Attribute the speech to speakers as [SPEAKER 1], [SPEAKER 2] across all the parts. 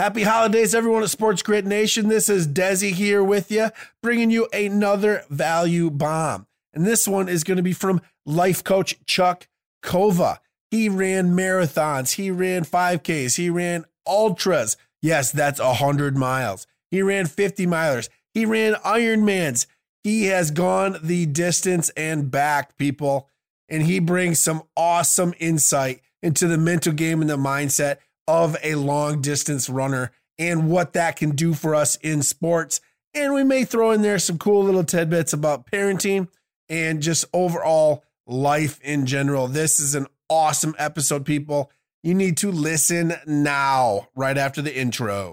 [SPEAKER 1] Happy holidays, everyone at Sports Grit Nation. This is Desi here with you, bringing you another value bomb. And this one is going to be from life coach Chuck Kova. He ran marathons, he ran 5Ks, he ran ultras. Yes, that's 100 miles. He ran 50 milers, he ran Ironmans. He has gone the distance and back, people. And he brings some awesome insight into the mental game and the mindset of a long distance runner and what that can do for us in sports. And we may throw in there some cool little tidbits about parenting and just overall life in general. This is an awesome episode, people. You need to listen now, right after the intro.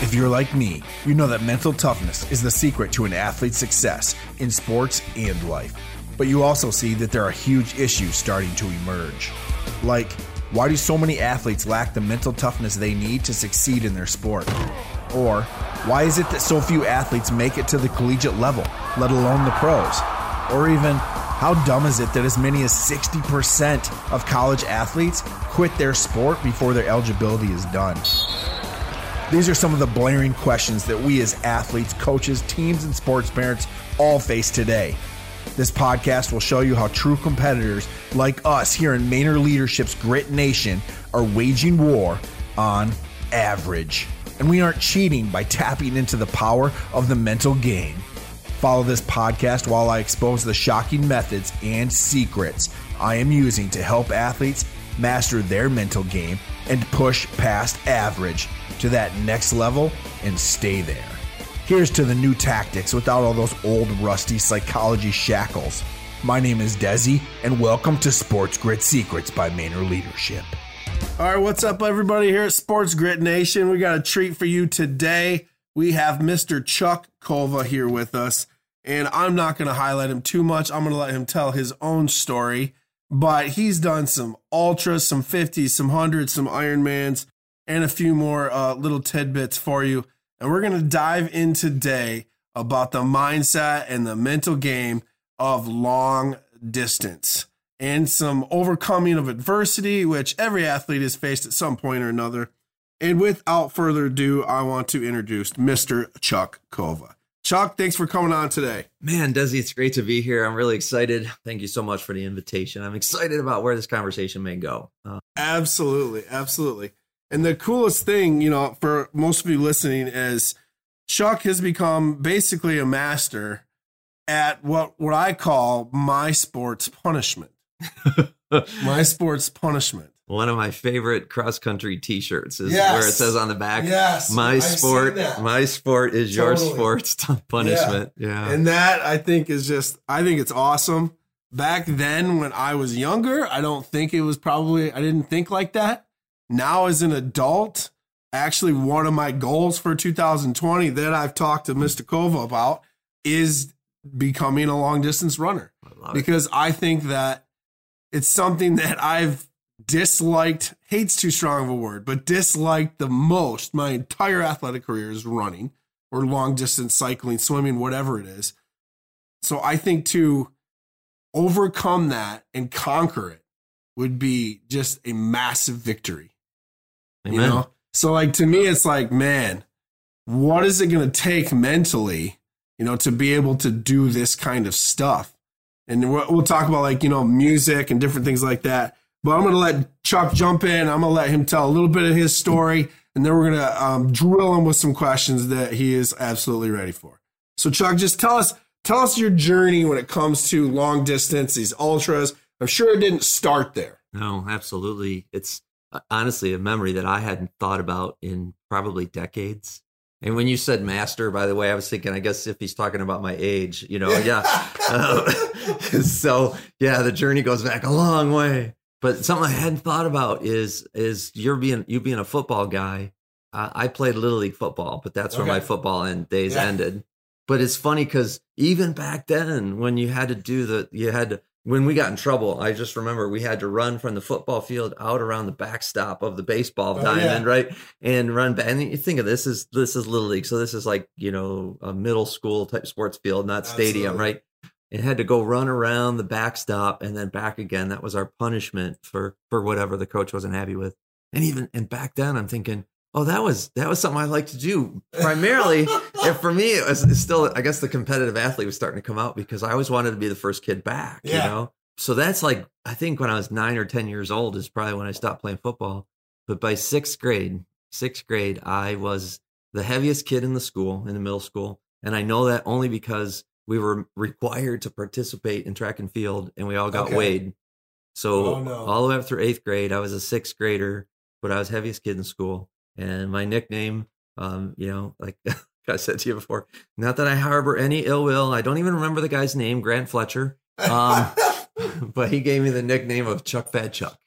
[SPEAKER 1] If you're like me, you know that mental toughness is the secret to an athlete's success in sports and life. But you also see that there are huge issues starting to emerge. Like, why do so many athletes lack the mental toughness they need to succeed in their sport? Or, why is it that so few athletes make it to the collegiate level, let alone the pros? Or even, how dumb is it that as many as 60% of college athletes quit their sport before their eligibility is done? These are some of the blaring questions that we as athletes, coaches, teams, and sports parents all face today. This podcast will show you how true competitors like us here in Maynard Leadership's Grit Nation are waging war on average. And we aren't cheating by tapping into the power of the mental game. Follow this podcast while I expose the shocking methods and secrets I am using to help athletes master their mental game and push past average to that next level and stay there. Here's to the new tactics without all those old rusty psychology shackles. My name is Desi, and welcome to Sports Grit Secrets by Maynard Leadership. All right, what's up, everybody, here at Sports Grit Nation? We got a treat for you today. We have Mr. Chuck Kova here with us, and I'm not going to highlight him too much. I'm going to let him tell his own story, but he's done some ultras, some 50s, some 100s, some Ironmans, and a few more uh, little tidbits for you. And we're going to dive in today about the mindset and the mental game of long distance and some overcoming of adversity, which every athlete has faced at some point or another. And without further ado, I want to introduce Mr. Chuck Kova. Chuck, thanks for coming on today.
[SPEAKER 2] Man, Desi, it's great to be here. I'm really excited. Thank you so much for the invitation. I'm excited about where this conversation may go.
[SPEAKER 1] Uh, absolutely. Absolutely. And the coolest thing, you know, for most of you listening is Chuck has become basically a master at what what I call my sports punishment. my sports punishment.
[SPEAKER 2] One of my favorite cross country T-shirts is yes. where it says on the back,
[SPEAKER 1] "Yes,
[SPEAKER 2] my I've sport, my sport is totally. your sport's punishment." Yeah.
[SPEAKER 1] yeah, and that I think is just, I think it's awesome. Back then, when I was younger, I don't think it was probably, I didn't think like that now as an adult, actually one of my goals for 2020 that I've talked to Mr. Kova about is becoming a long distance runner because it. I think that it's something that I've disliked, hate's too strong of a word, but disliked the most my entire athletic career is running or long distance cycling, swimming, whatever it is. So I think to overcome that and conquer it would be just a massive victory. Amen. You know? So like to me it's like, man, what is it going to take mentally, you know, to be able to do this kind of stuff? And we'll talk about like, you know, music and different things like that. But I'm going to let Chuck jump in. I'm going to let him tell a little bit of his story and then we're going to um, drill him with some questions that he is absolutely ready for. So Chuck, just tell us tell us your journey when it comes to long distance, these ultras. I'm sure it didn't start there.
[SPEAKER 2] No, absolutely. It's honestly a memory that I hadn't thought about in probably decades. And when you said master, by the way, I was thinking, I guess if he's talking about my age, you know, yeah. uh, so yeah, the journey goes back a long way. But something I hadn't thought about is is you're being you being a football guy. Uh, I played little league football, but that's okay. where my football end, days yeah. ended. But it's funny because even back then, when you had to do the, you had to when we got in trouble, I just remember we had to run from the football field out around the backstop of the baseball oh, diamond, yeah. right? And run back. And you think of this is this is little league, so this is like you know a middle school type sports field, not stadium, Absolutely. right? And had to go run around the backstop and then back again. That was our punishment for for whatever the coach wasn't happy with. And even and back then, I'm thinking, oh, that was that was something I like to do primarily. and for me, it was it's still, I guess, the competitive athlete was starting to come out because I always wanted to be the first kid back.
[SPEAKER 1] Yeah.
[SPEAKER 2] You know, so that's like I think when I was nine or ten years old is probably when I stopped playing football. But by sixth grade, sixth grade, I was the heaviest kid in the school in the middle school, and I know that only because we were required to participate in track and field, and we all got
[SPEAKER 1] Okay.
[SPEAKER 2] weighed. So
[SPEAKER 1] Oh, no.
[SPEAKER 2] all the way up through eighth grade, I was a sixth grader, but I was heaviest kid in school, and my nickname, um, you know, like I said to you before, not that I harbor any ill will. I don't even remember the guy's name, Grant Fletcher, um, but he gave me the nickname of Chuck Fat Chuck,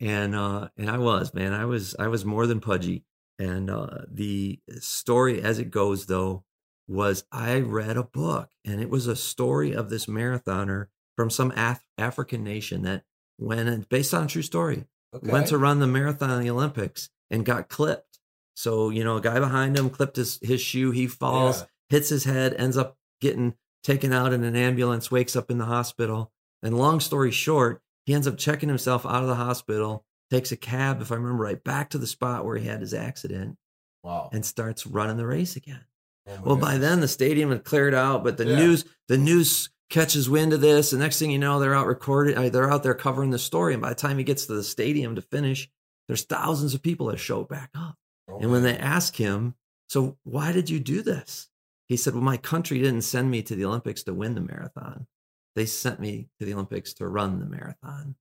[SPEAKER 2] and uh, and I was man, I was I was more than pudgy. And uh, the story, as it goes, though, was I read a book, and it was a story of this marathoner from some Af- African nation that went and based on a true story
[SPEAKER 1] Okay.
[SPEAKER 2] went to run the marathon in the Olympics and got clipped. So, you know, a guy behind him clipped his, his shoe. He falls,
[SPEAKER 1] Yeah.
[SPEAKER 2] hits his head, ends up getting taken out in an ambulance, wakes up in the hospital. And long story short, he ends up checking himself out of the hospital, takes a cab, if I remember right, back to the spot where he had his accident
[SPEAKER 1] wow.
[SPEAKER 2] and starts running the race again.
[SPEAKER 1] Oh
[SPEAKER 2] Well, by then the stadium had cleared out, but the
[SPEAKER 1] Yeah.
[SPEAKER 2] news the news catches wind of this. The next thing you know, they're out recording. uh, They're out there covering the story, and by the time he gets to the stadium to finish, there's thousands of people that show back up.
[SPEAKER 1] Oh
[SPEAKER 2] And when they ask him, "So why did you do this?" He said, "Well, my country didn't send me to the Olympics to win the marathon. They sent me to the Olympics to run the marathon."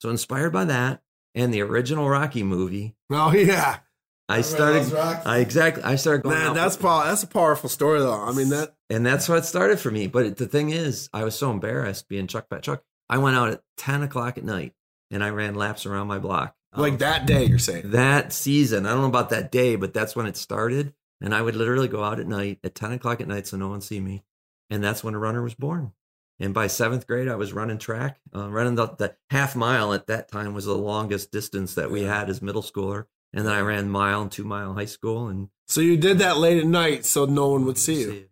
[SPEAKER 2] So inspired by that and the original Rocky movie,
[SPEAKER 1] Oh yeah.
[SPEAKER 2] I started. I exactly. I started going.
[SPEAKER 1] Man, that's pow- that's a powerful story though. I mean that
[SPEAKER 2] and that's what started for me. But the thing is, I was so embarrassed being Chuck Fat Chuck. I went out at 10 o'clock at night and I ran laps around my block.
[SPEAKER 1] Like
[SPEAKER 2] Um,
[SPEAKER 1] that day you're saying.
[SPEAKER 2] that season. I don't know about that day, but that's when it started. And I would literally go out at night at 10 o'clock at night so no one see me. And that's when a runner was born. And by seventh grade, I was running track, uh, running the, the half mile at that time was the longest distance that we had as middle schooler. And then I ran mile and two mile high school and
[SPEAKER 1] So you did that late at night so no one would see you.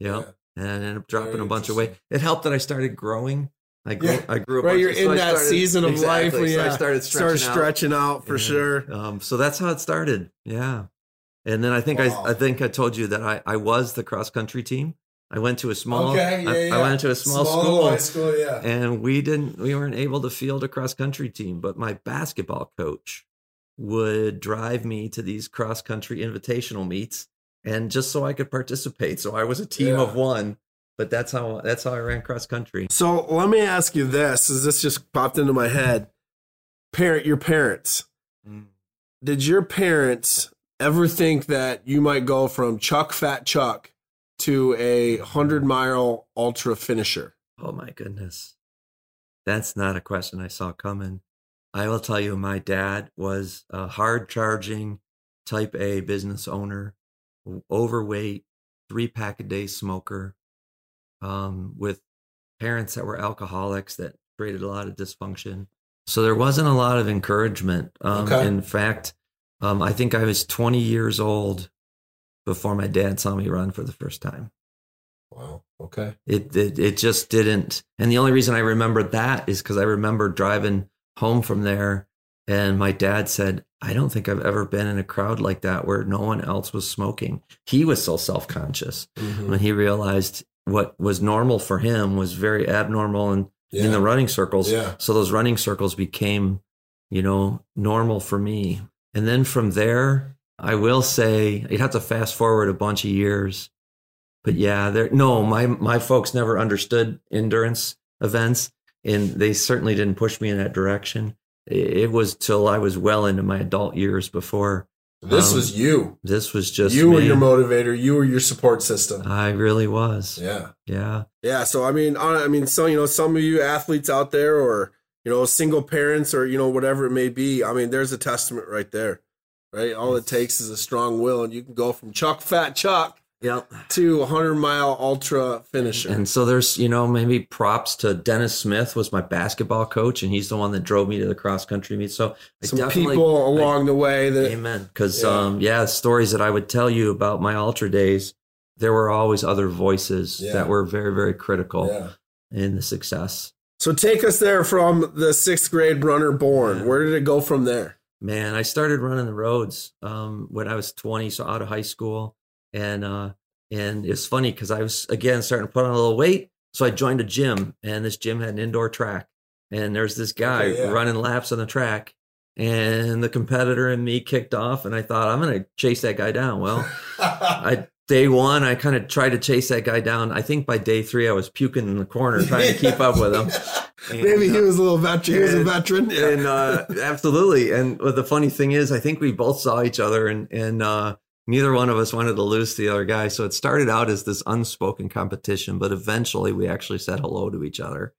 [SPEAKER 2] Yeah. And I ended up dropping
[SPEAKER 1] Very
[SPEAKER 2] a bunch of weight. It helped that I started growing. I grew,
[SPEAKER 1] Yeah.
[SPEAKER 2] I grew up.
[SPEAKER 1] Right, you're in that season of life when
[SPEAKER 2] so
[SPEAKER 1] you
[SPEAKER 2] I started
[SPEAKER 1] start
[SPEAKER 2] stretching out.
[SPEAKER 1] stretching out for
[SPEAKER 2] Yeah.
[SPEAKER 1] sure.
[SPEAKER 2] Um, so that's how it started. Yeah. And then I think
[SPEAKER 1] Wow.
[SPEAKER 2] I, I think I told you that I, I was the cross country team. I went to a small,
[SPEAKER 1] Okay, yeah,
[SPEAKER 2] I,
[SPEAKER 1] yeah.
[SPEAKER 2] I went to a small,
[SPEAKER 1] little
[SPEAKER 2] school
[SPEAKER 1] high school, yeah.
[SPEAKER 2] and we didn't, we weren't able to field a cross country team, but my basketball coach would drive me to these cross country invitational meets and just so I could participate. So I was a team
[SPEAKER 1] Yeah.
[SPEAKER 2] of one, but that's how, that's how I ran cross country.
[SPEAKER 1] So let me ask you this, as this just popped into my head. Parent your parents. Mm. Did your parents ever think that you might go from Chuck Fat Chuck to a hundred mile ultra finisher?
[SPEAKER 2] Oh my goodness. That's not a question I saw coming. I will tell you, my dad was a hard charging type A business owner, overweight, three pack a day smoker, um, with parents that were alcoholics that created a lot of dysfunction. So there wasn't a lot of encouragement. Um,
[SPEAKER 1] Okay.
[SPEAKER 2] In fact, um, I think I was 20 years old before my dad saw me run for the first time.
[SPEAKER 1] Wow. Okay.
[SPEAKER 2] It, it it just didn't. And the only reason I remember that is because I remember driving home from there, and my dad said, "I don't think I've ever been in a crowd like that where no one else was smoking." He was so self conscious
[SPEAKER 1] Mm-hmm.
[SPEAKER 2] when he realized what was normal for him was very abnormal in, in the running circles.
[SPEAKER 1] Yeah.
[SPEAKER 2] So those running circles became, you know, normal for me. And then from there, I will say you'd have to fast forward a bunch of years. But yeah, there no, my my folks never understood endurance events and they certainly didn't push me in that direction. It was till I was well into my adult years before
[SPEAKER 1] This
[SPEAKER 2] Um,
[SPEAKER 1] was you.
[SPEAKER 2] this was just
[SPEAKER 1] you were your motivator. You were your support system.
[SPEAKER 2] I really was.
[SPEAKER 1] yeah.
[SPEAKER 2] Yeah.
[SPEAKER 1] Yeah, so I mean, I mean, so you know, some of you athletes out there, or you know, single parents, or you know, whatever it may be. I mean, there's a testament right there, right? All it takes is a strong will, and you can go from Chuck Fat Chuck
[SPEAKER 2] Yep.
[SPEAKER 1] to 100 mile ultra finisher.
[SPEAKER 2] And so there's, you know, maybe props to Dennis Smith was my basketball coach, and he's the one that drove me to the cross country meet. So I
[SPEAKER 1] Some people along the way that,
[SPEAKER 2] Amen. Because
[SPEAKER 1] Yeah.
[SPEAKER 2] um, yeah, stories that I would tell you about my ultra days, there were always other voices
[SPEAKER 1] Yeah.
[SPEAKER 2] that were very, very critical
[SPEAKER 1] yeah.
[SPEAKER 2] in the success.
[SPEAKER 1] So take us there from the sixth grade runner born. Where did it go from there?
[SPEAKER 2] man, I started running the roads um, when I was 20, so out of high school, and uh, and it's funny because I was again starting to put on a little weight, so I joined a gym, and this gym had an indoor track, and there's this guy
[SPEAKER 1] Okay, yeah.
[SPEAKER 2] running laps on the track, and the competitor and me kicked off, and I thought I'm gonna chase that guy down. Well, I day one I kind of tried to chase that guy down. I think by day three I was puking in the corner trying to keep up with him. And,
[SPEAKER 1] Maybe he
[SPEAKER 2] uh,
[SPEAKER 1] was a little veteran. He was a veteran.
[SPEAKER 2] And uh, absolutely. And the funny thing is, I think we both saw each other, and and uh, neither one of us wanted to lose to the other guy. So it started out as this unspoken competition, but eventually we actually said hello to each other.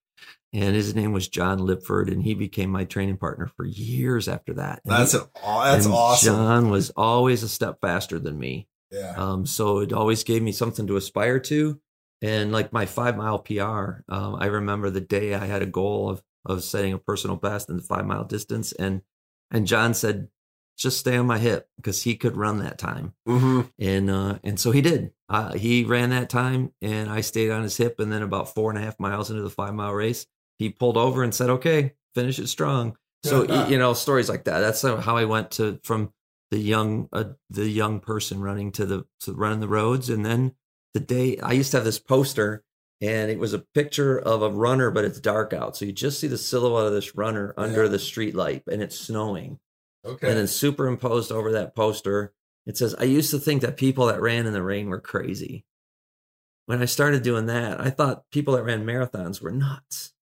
[SPEAKER 2] And his name was John Lipford, and he became my training partner for years after that. And
[SPEAKER 1] that's
[SPEAKER 2] he-
[SPEAKER 1] an, that's awesome.
[SPEAKER 2] John was always a step faster than me.
[SPEAKER 1] yeah.
[SPEAKER 2] Um, so it always gave me something to aspire to. And like my five mile PR, um, I remember the day I had a goal of of setting a personal best in the five mile distance, and and John said, just stay on my hip because he could run that time,
[SPEAKER 1] hmm
[SPEAKER 2] and uh, and so he did. Uh, he ran that time, and I stayed on his hip. And then about four and a half miles into the five mile race, he pulled over and said, "Okay, finish it strong." So y- you know stories like that. That's how I went to from the young uh, the young person running to the to running the roads, and then the day I used to have this poster, and it was a picture of a runner, but it's dark out, so you just see the silhouette of this runner under
[SPEAKER 1] Yeah.
[SPEAKER 2] the street light, and it's snowing.
[SPEAKER 1] Okay.
[SPEAKER 2] And then superimposed over that poster, it says, I used to think that people that ran in the rain were crazy. When I started doing that, I thought people that ran marathons were nuts.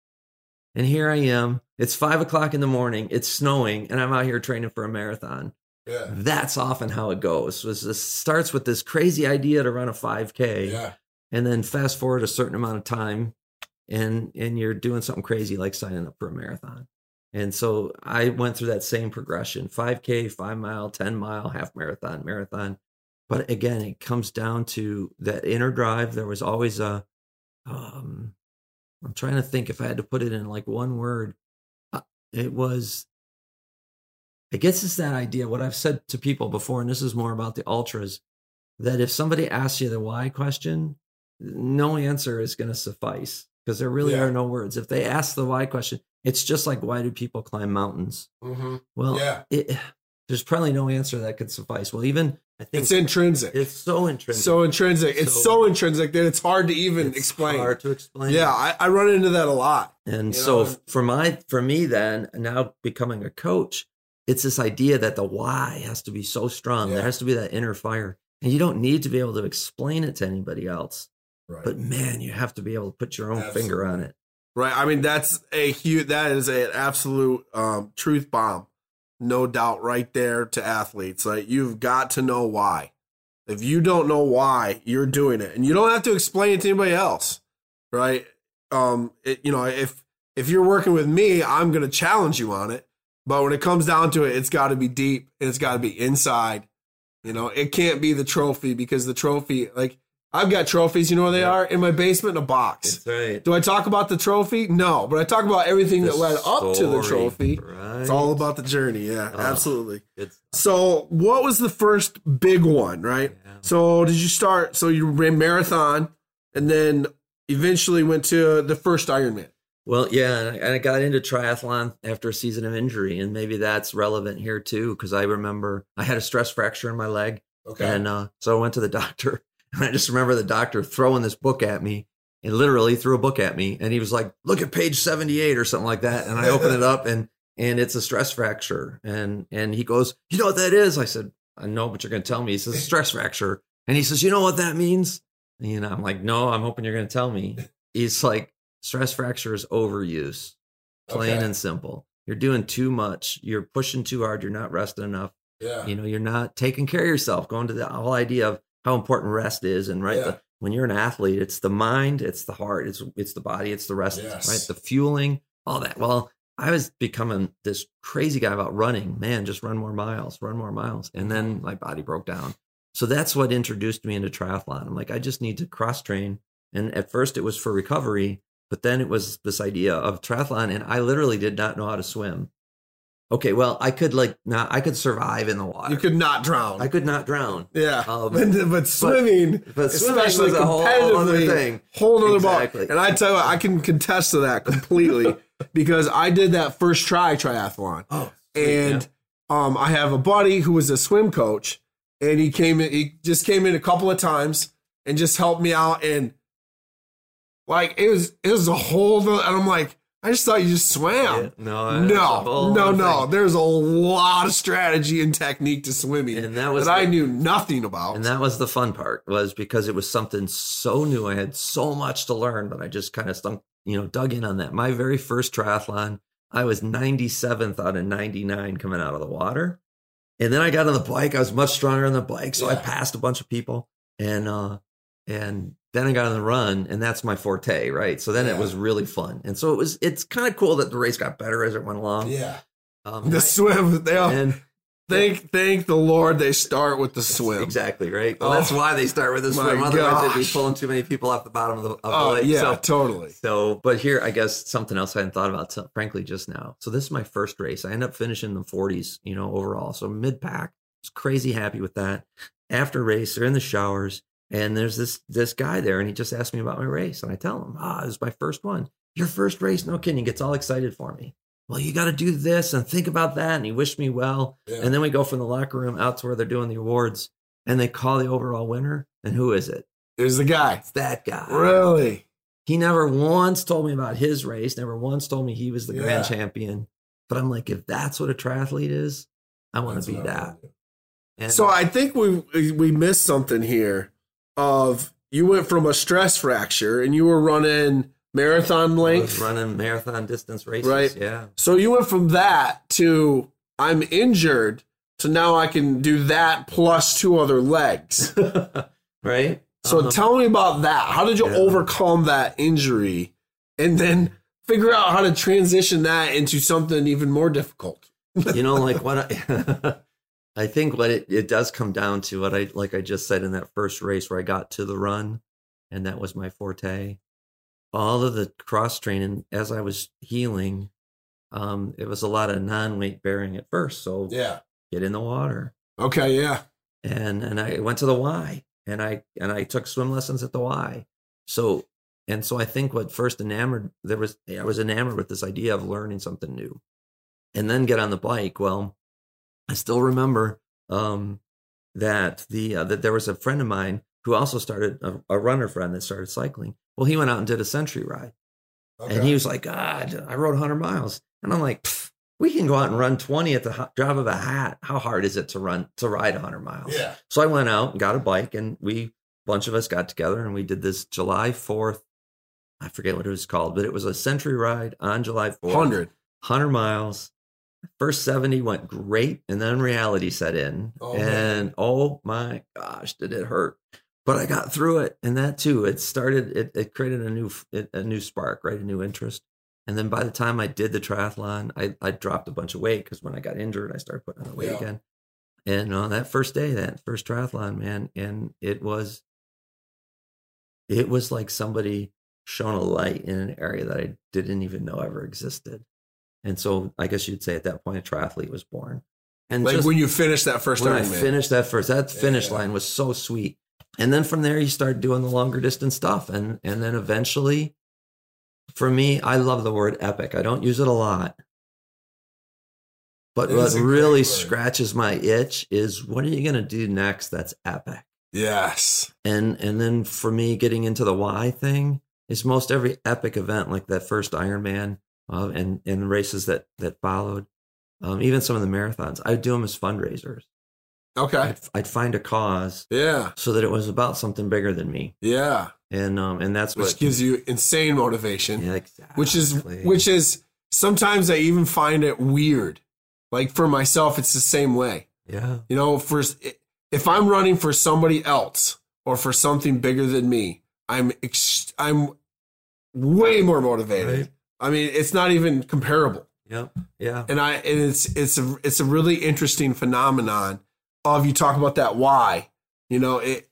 [SPEAKER 2] And here I am. It's five o'clock in the morning. It's snowing, and I'm out here training for a marathon.
[SPEAKER 1] yeah.
[SPEAKER 2] That's often how it goes. Was this starts with this crazy idea to run a 5K,
[SPEAKER 1] Yeah.
[SPEAKER 2] and then fast forward a certain amount of time, and and you're doing something crazy like signing up for a marathon. And so I went through that same progression: 5K, five mile, 10 mile, half marathon, marathon. But again, it comes down to that inner drive. There was always a, um, I'm trying to think if I had to put it in like one word. Uh, It was, I guess it's that idea. What I've said to people before, and this is more about the ultras, that if somebody asks you the why question, no answer is going to suffice because there really
[SPEAKER 1] Yeah.
[SPEAKER 2] are no words. If they ask the why question, it's just like, why do people climb mountains?
[SPEAKER 1] hmm
[SPEAKER 2] Well,
[SPEAKER 1] Yeah.
[SPEAKER 2] it, there's probably no answer that could suffice. Well, even I think
[SPEAKER 1] It's intrinsic.
[SPEAKER 2] it's so intrinsic.
[SPEAKER 1] so intrinsic. It's
[SPEAKER 2] So-
[SPEAKER 1] so, intrinsic that it's hard to even
[SPEAKER 2] It's
[SPEAKER 1] explain.
[SPEAKER 2] Hard to explain.
[SPEAKER 1] Yeah, I, I run into that a lot.
[SPEAKER 2] And so
[SPEAKER 1] know,
[SPEAKER 2] for my for me then now becoming a coach, it's this idea that the why has to be so strong.
[SPEAKER 1] Yeah.
[SPEAKER 2] There has to be that inner fire. And you don't need to be able to explain it to anybody else.
[SPEAKER 1] Right.
[SPEAKER 2] But man, you have to be able to put your own finger on it.
[SPEAKER 1] Right. I mean, that's a huge, that is an absolute um, truth bomb. No doubt right there to athletes. Like, you've got to know why. If you don't know why you're doing it, and you don't have to explain it to anybody else, right? Um, it, you know, if if you're working with me, I'm going to challenge you on it. But when it comes down to it, it's got to be deep and it's got to be inside. You know, it can't be the trophy because the trophy, like, I've got trophies. You know where they
[SPEAKER 2] Yeah.
[SPEAKER 1] are in my basement in a box.
[SPEAKER 2] right.
[SPEAKER 1] Do I talk about the trophy? No, but I talk about everything that led up to the trophy.
[SPEAKER 2] Right.
[SPEAKER 1] It's all about the journey. Yeah,
[SPEAKER 2] Oh.
[SPEAKER 1] absolutely.
[SPEAKER 2] It's
[SPEAKER 1] So, what was the first big one, right?
[SPEAKER 2] Yeah.
[SPEAKER 1] So, did you start? So, you ran marathon and then eventually went to the first Ironman.
[SPEAKER 2] Well, yeah, and I, got into triathlon after a season of injury, and maybe that's relevant here too, because I remember I had a stress fracture in my leg, Okay. and uh, so I went to the doctor, and I just remember the doctor throwing this book at me, and literally threw a book at me, and he was like, "Look at page seventy-eight or something like that," and I open it up, and and it's a stress fracture, and and he goes, "You know what that is?" I said, "I know, but you're going to tell me." He says, "Stress fracture," and he says, "You know what that means?" And, you know, I'm like, "No, I'm hoping you're going to tell me." He's like, "Stress fracture is overuse." plain
[SPEAKER 1] Okay.
[SPEAKER 2] and simple. You're doing too much. You're pushing too hard. You're not resting enough.
[SPEAKER 1] Yeah.
[SPEAKER 2] You know, you're not taking care of yourself. Going to the whole idea of how important rest is, and right,
[SPEAKER 1] Yeah.
[SPEAKER 2] the, when you're an athlete, it's the mind, it's the heart, it's it's the body, it's the rest,
[SPEAKER 1] Yes.
[SPEAKER 2] right? The fueling, all that. Well, I was becoming this crazy guy about running. Man, just run more miles, run more miles, and then
[SPEAKER 1] Mm-hmm.
[SPEAKER 2] my body broke down. So that's what introduced me into triathlon. I'm like, I just need to cross train. And at first, it was for recovery, but then it was this idea of triathlon, and I literally did not know how to swim. Okay, well, I could like not, I could survive in the water.
[SPEAKER 1] You could not drown.
[SPEAKER 2] I could not drown.
[SPEAKER 1] yeah.
[SPEAKER 2] Um,
[SPEAKER 1] but, but swimming,
[SPEAKER 2] but swimming
[SPEAKER 1] especially
[SPEAKER 2] a whole- other thing.
[SPEAKER 1] whole other
[SPEAKER 2] Exactly.
[SPEAKER 1] ball. And I tell you, what, I can contest to that completely because I did that first try triathlon.
[SPEAKER 2] Oh,
[SPEAKER 1] and um, I have a buddy who was a swim coach, and he came in. He just came in a couple of times and just helped me out. And like it was, it was a whole. And I'm like, I just thought you just swam.
[SPEAKER 2] Yeah, no,
[SPEAKER 1] No, no, no.
[SPEAKER 2] thing.
[SPEAKER 1] There's a lot of strategy and technique to swimming
[SPEAKER 2] And that was
[SPEAKER 1] that I knew nothing about.
[SPEAKER 2] And that was the fun part was because it was something so new. I had so much to learn, but I just kind of stunk, you know, dug in on that. My very first triathlon, I was 97th out of 99 coming out of the water. And then I got on the bike. I was much stronger on the bike. So I passed a bunch of people and, uh, and then I got on the run and that's my forte. Right. So then
[SPEAKER 1] Yeah.
[SPEAKER 2] it was really fun. And so it was, it's kind of cool that the race got better as it went along.
[SPEAKER 1] yeah,
[SPEAKER 2] Um,
[SPEAKER 1] the swim. They all,
[SPEAKER 2] and
[SPEAKER 1] thank thank the Lord they start with the swim.
[SPEAKER 2] Exactly right. Well,
[SPEAKER 1] Oh,
[SPEAKER 2] that's why they start with
[SPEAKER 1] my
[SPEAKER 2] swim. Otherwise, they'd be
[SPEAKER 1] gosh.
[SPEAKER 2] pulling too many people off the bottom of the, of the
[SPEAKER 1] Oh
[SPEAKER 2] lake.
[SPEAKER 1] yeah,
[SPEAKER 2] So,
[SPEAKER 1] totally.
[SPEAKER 2] so, but here, I guess something else I hadn't thought about, frankly, just now. So this is my first race. I end up finishing in the 40s, you know, overall. So mid pack. Was crazy happy with that. After race, they're in the showers, and there's this this guy there, and he just asked me about my race, and I tell him, ah, it was my first one. Your first race? No kidding. He gets all excited for me. Well, you got to do this and think about that, and he wished me well.
[SPEAKER 1] Yeah.
[SPEAKER 2] And then we go from the locker room out to where they're doing the awards, and they call the overall winner. And who is it?
[SPEAKER 1] There's the guy.
[SPEAKER 2] It's that guy.
[SPEAKER 1] Really?
[SPEAKER 2] He never once told me about his race, never once told me he was the grand champion. But I'm like, if that's what a triathlete is, I want to be that. And
[SPEAKER 1] So I think we we missed something here. Of you went from a stress fracture and you were running marathon length,
[SPEAKER 2] running marathon distance races.
[SPEAKER 1] Right.
[SPEAKER 2] Yeah.
[SPEAKER 1] so you went from that to I'm injured, so now I can do that plus two other legs.
[SPEAKER 2] right.
[SPEAKER 1] So
[SPEAKER 2] Uh-huh.
[SPEAKER 1] tell me about that. How did you
[SPEAKER 2] Yeah.
[SPEAKER 1] overcome that injury, and then figure out how to transition that into something even more difficult?
[SPEAKER 2] you know, like what I, I think what it, it does come down to what I like I just said in that first race where I got to the run, and that was my forte. All of the cross training as I was healing, um, it was a lot of non weight bearing at first. So
[SPEAKER 1] Yeah.
[SPEAKER 2] get in the water,
[SPEAKER 1] Okay. Yeah.
[SPEAKER 2] and and I went to the Y, and I and I took swim lessons at the Y. So and so I think what first enamored there was I was enamored with this idea of learning something new, and then get on the bike. Well, I still remember um, that the uh, that there was a friend of mine who also started a, a runner friend that started cycling. Well, he went out and did a century ride, and he was like, "God, I rode 100 miles," and I'm like. We can go out and run 20 at the drop of a hat. How hard is it to run to ride 100 miles?
[SPEAKER 1] Yeah.
[SPEAKER 2] So I went out and got a bike, and we, a bunch of us got together and we did this July 4th. I forget what it was called, but it was a century ride on July 4th.
[SPEAKER 1] 100.
[SPEAKER 2] 100 miles. First 70 went great, and then reality set in.
[SPEAKER 1] Oh,
[SPEAKER 2] and
[SPEAKER 1] man.
[SPEAKER 2] oh my gosh, did it hurt. But I got through it. And that too, it started, it, it created a new, a new spark, right? A new interest. And then by the time I did the triathlon, I, I dropped a bunch of weight because when I got injured, I started putting on the weight
[SPEAKER 1] Yeah.
[SPEAKER 2] again. And on that first day, that first triathlon, man, and it was, it was like somebody shone a light in an area that I didn't even know ever existed. And so I guess you'd say at that point, a triathlete was born. And
[SPEAKER 1] Like
[SPEAKER 2] just
[SPEAKER 1] when you finished that first
[SPEAKER 2] when I
[SPEAKER 1] Ironman.
[SPEAKER 2] finished that first, that finish
[SPEAKER 1] Yeah.
[SPEAKER 2] line was so sweet. And then from there, you start doing the longer distance stuff. And, and then eventually, for me, I love the word epic. I don't use it a lot. But
[SPEAKER 1] It
[SPEAKER 2] what
[SPEAKER 1] is a great
[SPEAKER 2] really scratches my itch is what are you going to do next that's epic?
[SPEAKER 1] Yes.
[SPEAKER 2] and and then for me getting into the why thing is most every epic event like that first Ironman uh, and and the races that that followed, um, even some of the marathons, I'd do them as fundraisers.
[SPEAKER 1] Okay.
[SPEAKER 2] I'd, I'd find a cause
[SPEAKER 1] Yeah.
[SPEAKER 2] so that it was about something bigger than me,
[SPEAKER 1] Yeah.
[SPEAKER 2] and um and that's
[SPEAKER 1] Which
[SPEAKER 2] what
[SPEAKER 1] gives you insane motivation.
[SPEAKER 2] yeah,
[SPEAKER 1] which is which is sometimes I even find it weird. Like for myself, it's the same way.
[SPEAKER 2] yeah
[SPEAKER 1] You know, for if I'm running for somebody else or for something bigger than me, I'm ex- I'm way more motivated.
[SPEAKER 2] Right.
[SPEAKER 1] I mean, it's not even comparable.
[SPEAKER 2] Yeah, yeah
[SPEAKER 1] And I and it's it's a it's a really interesting phenomenon of you talk about that why. You know, it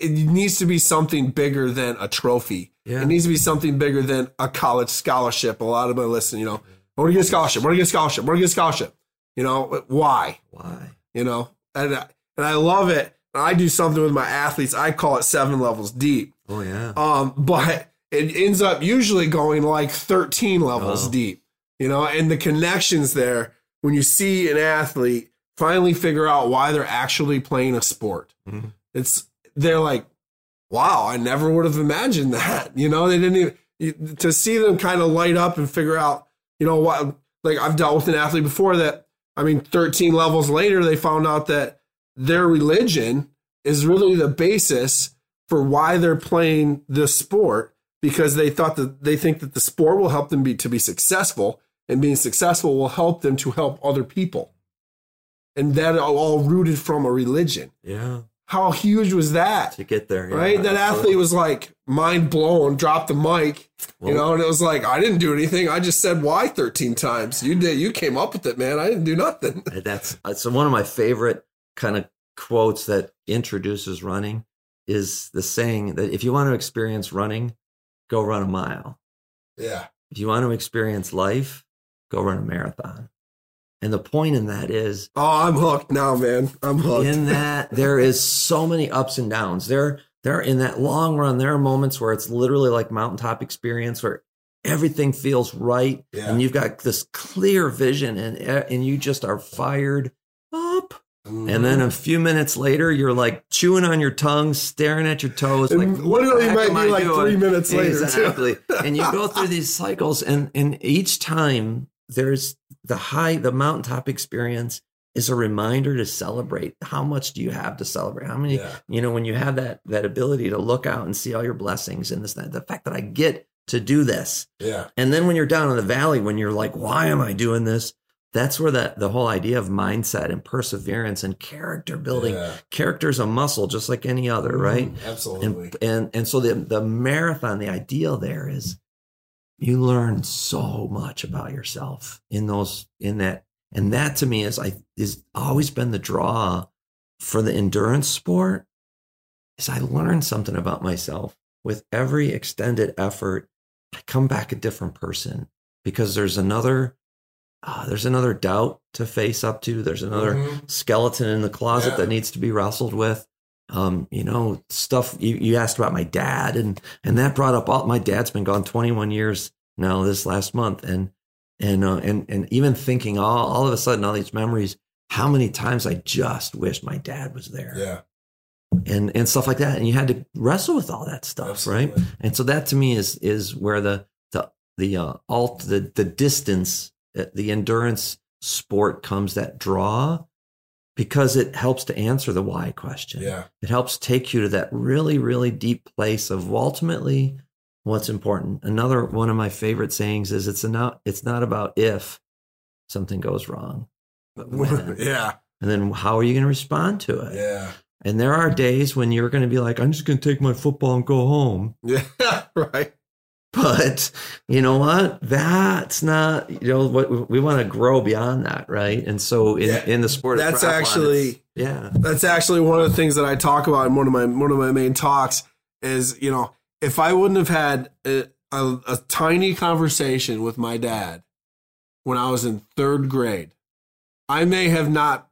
[SPEAKER 1] it needs to be something bigger than a trophy.
[SPEAKER 2] yeah
[SPEAKER 1] It needs to be something bigger than a college scholarship. A lot of them listen, you know, I want to get a scholarship. I want to get a scholarship. I want to get a scholarship. You know, why?
[SPEAKER 2] why
[SPEAKER 1] You know, and I- and I love it. I do something with my athletes. I call it seven levels deep.
[SPEAKER 2] oh yeah
[SPEAKER 1] Um, but it ends up usually going like 13 levels
[SPEAKER 2] Oh.
[SPEAKER 1] deep, you know, and the connections there when you see an athlete finally figure out why they're actually playing a sport.
[SPEAKER 2] Mhm.
[SPEAKER 1] It's they're like, wow, I never would have imagined that. You know, they didn't even to see them kind of light up and figure out, you know, what like I've dealt with an athlete before that I mean 13 levels later they found out that their religion is really the basis for why they're playing this sport because they thought that they think that the sport will help them be to be successful and being successful will help them to help other people. And that all rooted from a religion.
[SPEAKER 2] Yeah.
[SPEAKER 1] how huge was that?
[SPEAKER 2] To get there. yeah,
[SPEAKER 1] right? That
[SPEAKER 2] absolutely.
[SPEAKER 1] athlete was like mind blown dropped the mic you know and it was like i didn't do anything. I just said why 13 times. You did you came up with it man. I didn't do nothing.
[SPEAKER 2] That's uh, it's one of my favorite kind of quotes that introduces running is the saying that if you want to experience running, go run a mile.
[SPEAKER 1] yeah
[SPEAKER 2] If you want to experience life, go run a marathon. And the point in that is
[SPEAKER 1] oh i'm hooked now man i'm hooked
[SPEAKER 2] in that there is so many ups and downs. There there in that long run there are moments where it's literally like mountaintop experience where everything feels right
[SPEAKER 1] Yeah.
[SPEAKER 2] and you've got this clear vision and eh, and you just are fired And then a few minutes later, you're like chewing on your tongue, staring at your toes.
[SPEAKER 1] And
[SPEAKER 2] like,
[SPEAKER 1] literally
[SPEAKER 2] what the heck
[SPEAKER 1] might be like
[SPEAKER 2] doing?
[SPEAKER 1] three minutes later, too.
[SPEAKER 2] Exactly. and you go through these cycles, and and each time there's the high, the mountaintop experience is a reminder to celebrate. How much do you have to celebrate? How many?
[SPEAKER 1] Yeah.
[SPEAKER 2] You know, when you have that that ability to look out and see all your blessings and this, that, the fact that I get to do this,
[SPEAKER 1] yeah
[SPEAKER 2] and then when you're down in the valley, when you're like, why am I doing this? That's where that the whole idea of mindset and perseverance and character building.
[SPEAKER 1] Yeah.
[SPEAKER 2] Character is a muscle, just like any other, right?
[SPEAKER 1] Mhm, absolutely
[SPEAKER 2] And and and so the the marathon, the ideal there is you learn so much about yourself in those in that, and that to me is I is always been the draw for the endurance sport. Is I learn something about myself with every extended effort. I come back a different person because there's another uh, there's another doubt to face up to. There's another
[SPEAKER 1] Mhm.
[SPEAKER 2] skeleton in the closet
[SPEAKER 1] Yeah.
[SPEAKER 2] that needs to be wrestled with. Um, you know, stuff you, you asked about my dad and and that brought up all my dad's been gone 21 years now this last month and and uh, and and even thinking all all of a sudden all these memories how many times I just wished my dad was there
[SPEAKER 1] yeah
[SPEAKER 2] and and stuff like that and you had to wrestle with all that stuff right and so that to me is is where the the the uh, alt the the distance Uh, the endurance sport comes that draw because it helps to answer the why question.
[SPEAKER 1] Yeah.
[SPEAKER 2] It helps take you to that really really deep place of ultimately what's important? Another one of my favorite sayings is it's not it's not about if something goes wrong but when.
[SPEAKER 1] Yeah.
[SPEAKER 2] And then how are you going to respond to it?
[SPEAKER 1] Yeah.
[SPEAKER 2] And there are days when you're going to be like, I'm just going to take my football and go home.
[SPEAKER 1] yeah right
[SPEAKER 2] But you know what? That's not, you know, what we want to grow beyond that, right? And so in,
[SPEAKER 1] Yeah.
[SPEAKER 2] in the sport,
[SPEAKER 1] That's actually-
[SPEAKER 2] yeah,
[SPEAKER 1] that's actually one of the things that I talk about in one of my one of my main talks is you know if I wouldn't have had a, a, a tiny conversation with my dad when I was in third grade, I may have not,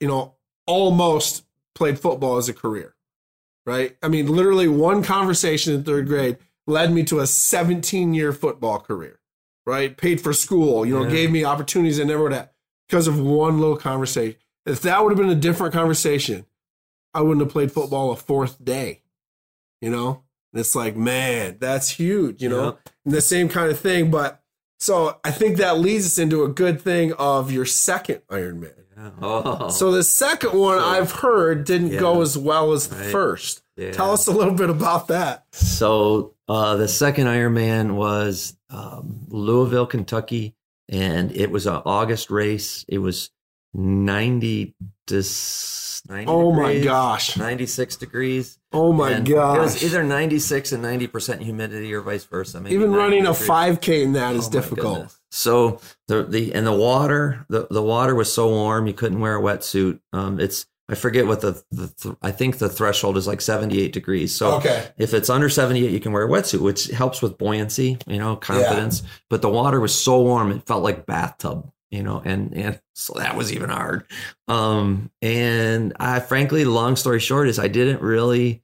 [SPEAKER 1] you know, almost played football as a career, right? I mean, literally one conversation in third grade led me to a 17 year football career, right? Paid for school, you know,
[SPEAKER 2] Yeah.
[SPEAKER 1] gave me opportunities I never would have because of one little conversation. If that would have been a different conversation, I wouldn't have played football a fourth day, you know? And it's like, man, that's huge, you know?
[SPEAKER 2] Yep.
[SPEAKER 1] And the same kind of thing. But so I think that leads us into a good thing of your second Ironman.
[SPEAKER 2] Yeah. Oh,
[SPEAKER 1] So the second one
[SPEAKER 2] So-
[SPEAKER 1] I've heard didn't go as well as the
[SPEAKER 2] Right.
[SPEAKER 1] first.
[SPEAKER 2] yeah.
[SPEAKER 1] Tell us a little bit about that.
[SPEAKER 2] So uh, the second Ironman was um, Louisville, Kentucky, and it was an August race. It was 90, dis, 90
[SPEAKER 1] Oh my
[SPEAKER 2] degrees,
[SPEAKER 1] gosh.
[SPEAKER 2] 96 degrees.
[SPEAKER 1] Oh my
[SPEAKER 2] And It was either 96 and 90% humidity or vice versa. maybe
[SPEAKER 1] Even
[SPEAKER 2] 90
[SPEAKER 1] running a 5K in that is
[SPEAKER 2] Oh my
[SPEAKER 1] difficult.
[SPEAKER 2] goodness. So the the and the water the, the water was so warm you couldn't wear a wetsuit. Um, it's I forget what the, the th- I think the threshold is like 78 degrees. So
[SPEAKER 1] Okay.
[SPEAKER 2] if it's under 78 you can wear a wetsuit which helps with buoyancy, you know, confidence. But the water was so warm it felt like bathtub, you know, and and so that was even hard. Um and I frankly long story short is I didn't really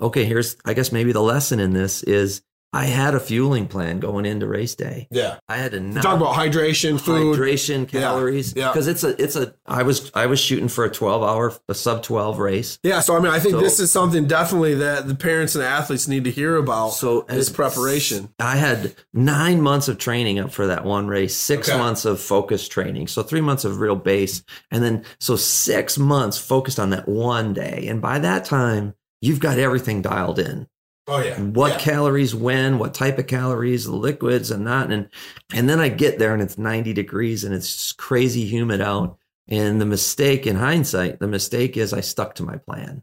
[SPEAKER 2] okay, here's I guess maybe the lesson in this is I had a fueling plan going into race day.
[SPEAKER 1] Yeah.
[SPEAKER 2] I had to not
[SPEAKER 1] Talk about hydration, food.
[SPEAKER 2] hydration, calories.
[SPEAKER 1] yeah.
[SPEAKER 2] Because it's a it's a I was I was shooting for a twelve hour a sub twelve race.
[SPEAKER 1] Yeah, so I mean, I think
[SPEAKER 2] So-
[SPEAKER 1] this is something definitely that the parents and athletes need to hear about.
[SPEAKER 2] So this
[SPEAKER 1] preparation.
[SPEAKER 2] I had nine months of training up for that one race, six
[SPEAKER 1] Okay.
[SPEAKER 2] months of focused training. So three months of real base. And then so six months focused on that one day. And by that time, you've got everything dialed in.
[SPEAKER 1] Oh yeah,
[SPEAKER 2] what calories when, what type of calories, the liquids and that. And and then I get there and it's 90 degrees and it's just crazy humid out. And the mistake in hindsight, the mistake is I stuck to my plan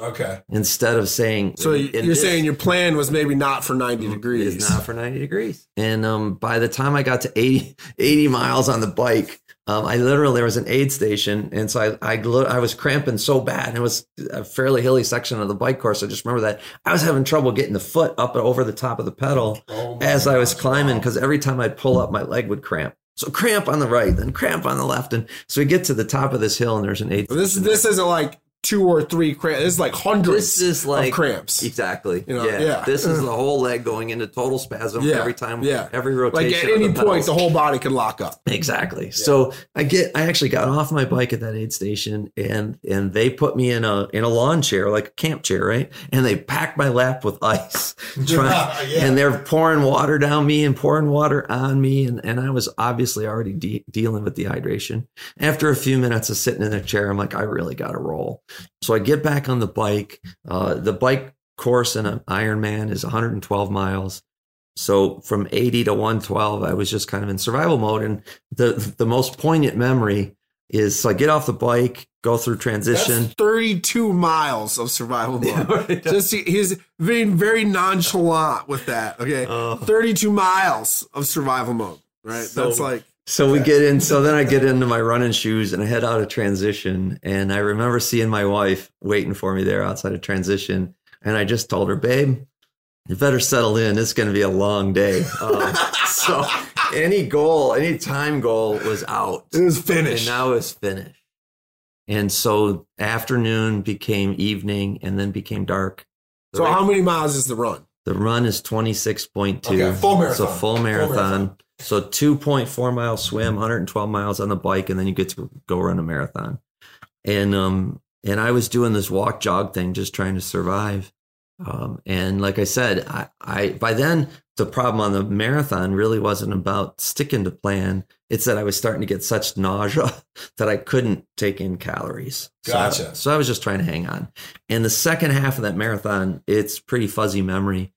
[SPEAKER 1] Okay.
[SPEAKER 2] instead of saying
[SPEAKER 1] So you're
[SPEAKER 2] this
[SPEAKER 1] saying your plan was maybe not for 90 degrees.
[SPEAKER 2] is not for 90 degrees. And um, by the time I got to 80, 80 miles on the bike, um, I literally there was an aid station, and so I I, I was cramping so bad. And it was a fairly hilly section of the bike course. I just remember that I was having trouble getting the foot up and over the top of the pedal
[SPEAKER 1] Oh
[SPEAKER 2] as I was climbing because every time I'd pull up, my leg would cramp. So cramp on the right, then cramp on the left, and so we get to the top of this hill, and there's an aid.
[SPEAKER 1] This this isn't like two or three cramps. This is like hundreds
[SPEAKER 2] This is like
[SPEAKER 1] of cramps.
[SPEAKER 2] Exactly.
[SPEAKER 1] You know,
[SPEAKER 2] yeah.
[SPEAKER 1] yeah.
[SPEAKER 2] This is the whole leg going into total spasm
[SPEAKER 1] Yeah,
[SPEAKER 2] every time.
[SPEAKER 1] yeah.
[SPEAKER 2] Every rotation.
[SPEAKER 1] Like at any
[SPEAKER 2] the
[SPEAKER 1] point, the whole body can lock up.
[SPEAKER 2] Exactly. So I get I actually got off my bike at that aid station and and they put me in a in a lawn chair, like a camp chair, right? And they packed my lap with ice. Try-
[SPEAKER 1] Yeah.
[SPEAKER 2] And they're pouring water down me and pouring water on me. And, and I was obviously already de- dealing with dehydration. After a few minutes of sitting in a chair, I'm like, I really got to roll. So I get back on the bike. Uh, the bike course in an Ironman is 112 miles. So from 80 to 112, I was just kind of in survival mode. And the the most poignant memory is so I get off the bike, go through transition.
[SPEAKER 1] That's 32 miles of survival mode. Just he's being very nonchalant with that. Okay,
[SPEAKER 2] Oh.
[SPEAKER 1] 32 miles of survival mode. Right.
[SPEAKER 2] So-
[SPEAKER 1] That's like
[SPEAKER 2] So we get in. So then I get into my running shoes and I head out of transition. And I remember seeing my wife waiting for me there outside of transition. And I just told her, babe, you better settle in. It's going to be a long day. Um, so any goal, any time goal was out.
[SPEAKER 1] it was finished.
[SPEAKER 2] And now it's finished. And so afternoon became evening and then became dark. The
[SPEAKER 1] so
[SPEAKER 2] ra-
[SPEAKER 1] how many miles is the run?
[SPEAKER 2] the run is 26.2.
[SPEAKER 1] Okay, full marathon.
[SPEAKER 2] So full marathon.
[SPEAKER 1] marathon.
[SPEAKER 2] So 2.4 mile swim, 112 miles on the bike, and then you get to go run a marathon. And um and I was doing this walk jog thing, just trying to survive. Um, and like I said, I, I by then the problem on the marathon really wasn't about sticking to plan. It's that I was starting to get such nausea that I couldn't take in calories. So-
[SPEAKER 1] Gotcha.
[SPEAKER 2] So, I was just trying to hang on. And the second half of that marathon, it's pretty fuzzy memory.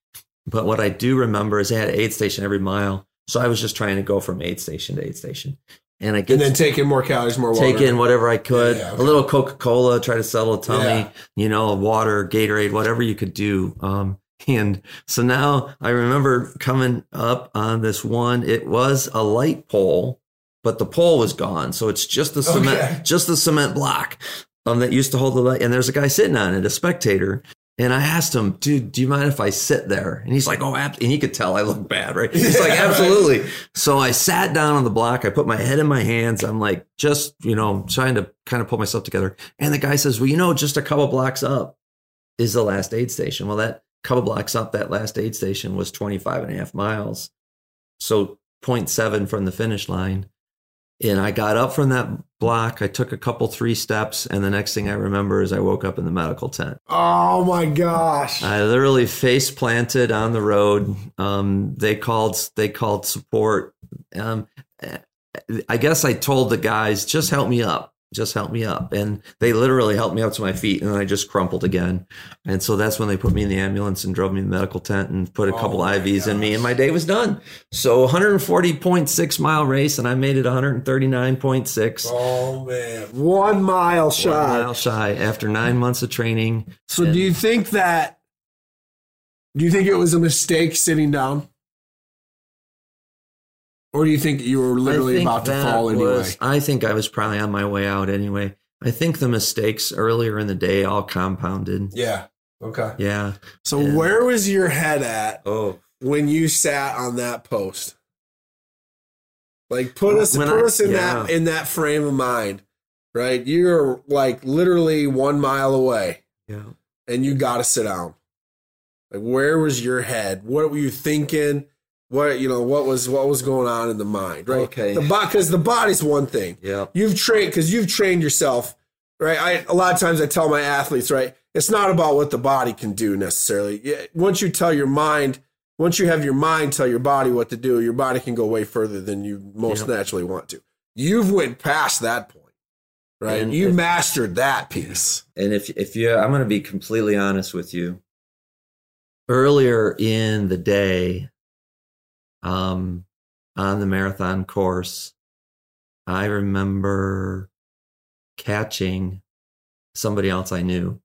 [SPEAKER 2] But what I do remember is they had an aid station every mile. So I was just trying to go from aid station to aid station. And I get
[SPEAKER 1] And then take in more calories, more water.
[SPEAKER 2] take in whatever I could,
[SPEAKER 1] Yeah, yeah, okay.
[SPEAKER 2] a little Coca Cola, try to settle a tummy,
[SPEAKER 1] Yeah.
[SPEAKER 2] you know, water, Gatorade, whatever you could do. Um, and so now I remember coming up on this one. It was a light pole, but the pole was gone. So it's just the cement,
[SPEAKER 1] Okay.
[SPEAKER 2] just the cement block um, that used to hold the light. And there's a guy sitting on it, a spectator. And I asked him, dude, do you mind if I sit there? And he's like, oh, ab-. and he could tell I look bad, right? He's like, absolutely. So I sat down on the block. I put my head in my hands. I'm like, just, you know, trying to kind of pull myself together. And the guy says, well, you know, just a couple blocks up is the last aid station. Well, that couple blocks up, that last aid station was 25 and a half miles. So 0.7 from the finish line. And I got up from that block. I took a couple, three steps. And the next thing I remember is I woke up in the medical tent.
[SPEAKER 1] Oh my gosh.
[SPEAKER 2] I literally face planted on the road. Um, they called they called support. Um, I guess I told the guys just help me up, just help me up, and they literally helped me up to my feet, and then I just crumpled again. And so that's when they put me in the ambulance and drove me in the medical tent and put a
[SPEAKER 1] Oh
[SPEAKER 2] couple
[SPEAKER 1] my
[SPEAKER 2] IVs in me, and my day was done. So 140.6 mile race, and I made it 139.6.
[SPEAKER 1] Oh man. One mile shy.
[SPEAKER 2] One mile shy after nine months of training.
[SPEAKER 1] So do you think that do you think it was a mistake sitting down? Or do you think you were literally about to
[SPEAKER 2] that
[SPEAKER 1] fall anyway?
[SPEAKER 2] was- I think I was probably on my way out anyway. I think the mistakes earlier in the day all compounded.
[SPEAKER 1] Yeah. Okay.
[SPEAKER 2] Yeah.
[SPEAKER 1] So
[SPEAKER 2] Yeah.
[SPEAKER 1] where was your head at
[SPEAKER 2] Oh.
[SPEAKER 1] when you sat on that post? Like put us
[SPEAKER 2] When
[SPEAKER 1] put
[SPEAKER 2] I-
[SPEAKER 1] us in that in that frame of mind. Right? You're like literally one mile away
[SPEAKER 2] Yeah.
[SPEAKER 1] and you gotta sit down. Like where was your head? What were you thinking? What you know? What was what was going on in the mind? Right.
[SPEAKER 2] Okay.
[SPEAKER 1] The because the body's one thing.
[SPEAKER 2] Yeah.
[SPEAKER 1] You've trained because you've trained yourself, right? I a lot of times I tell my athletes, right? It's not about what the body can do necessarily. Yeah, Once you tell your mind, once you have your mind tell your body what to do, your body can go way further than you most
[SPEAKER 2] Yeah.
[SPEAKER 1] naturally want to. You've went past that point, right?
[SPEAKER 2] And
[SPEAKER 1] you
[SPEAKER 2] if-
[SPEAKER 1] mastered that piece.
[SPEAKER 2] And if if you, I'm going to be completely honest with you. Earlier in the day, um, on the marathon course, I remember catching somebody else I knew,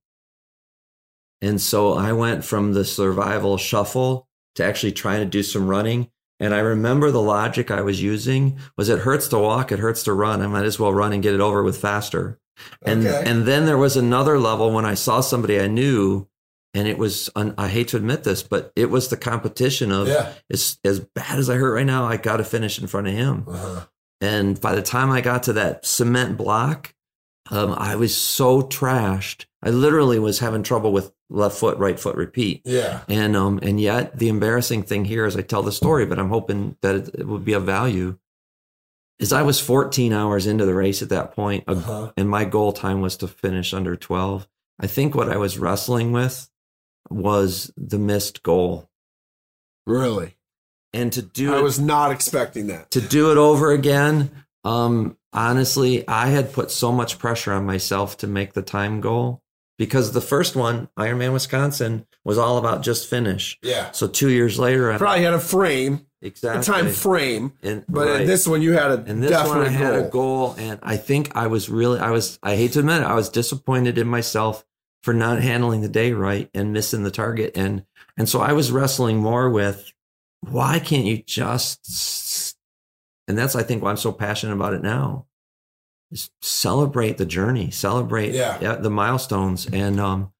[SPEAKER 2] and so I went from the survival shuffle to actually trying to do some running. And I remember the logic I was using was it hurts to walk, it hurts to run. I might as well run and get it over with faster. And
[SPEAKER 1] Okay.
[SPEAKER 2] and then there was another level when I saw somebody I knew, and it was I hate to admit this, but it was the competition of
[SPEAKER 1] Yeah.
[SPEAKER 2] as as bad as I hurt right now, I got to finish in front of him.
[SPEAKER 1] Uh-huh.
[SPEAKER 2] And by the time I got to that cement block, um, I was so trashed. I literally was having trouble with left foot, right foot, repeat.
[SPEAKER 1] Yeah.
[SPEAKER 2] And um, and yet the embarrassing thing here is I tell the story, but I'm hoping that it, it would be of value, is I was 14 hours into the race at that point, uh,
[SPEAKER 1] Uh-huh.
[SPEAKER 2] and my goal time was to finish under 12. I think what I was wrestling with was the missed goal,
[SPEAKER 1] Really?
[SPEAKER 2] and to do
[SPEAKER 1] I
[SPEAKER 2] it
[SPEAKER 1] was not expecting that.
[SPEAKER 2] to do it over again. Um, honestly, I had put so much pressure on myself to make the time goal because the first one, Ironman Wisconsin, was all about just finish.
[SPEAKER 1] Yeah.
[SPEAKER 2] So two years later, I,
[SPEAKER 1] Probably had a frame,
[SPEAKER 2] exactly
[SPEAKER 1] a time frame,
[SPEAKER 2] and,
[SPEAKER 1] but
[SPEAKER 2] right.
[SPEAKER 1] in this one you had a
[SPEAKER 2] and this one I had
[SPEAKER 1] goal.
[SPEAKER 2] a goal, and I think I was really, I was, I hate to admit it, I was disappointed in myself for not handling the day right and missing the target, and and so I was wrestling more with why can't you just, and that's I think why I'm so passionate about it now, is celebrate the journey, celebrate
[SPEAKER 1] Yeah.
[SPEAKER 2] the milestones, and um,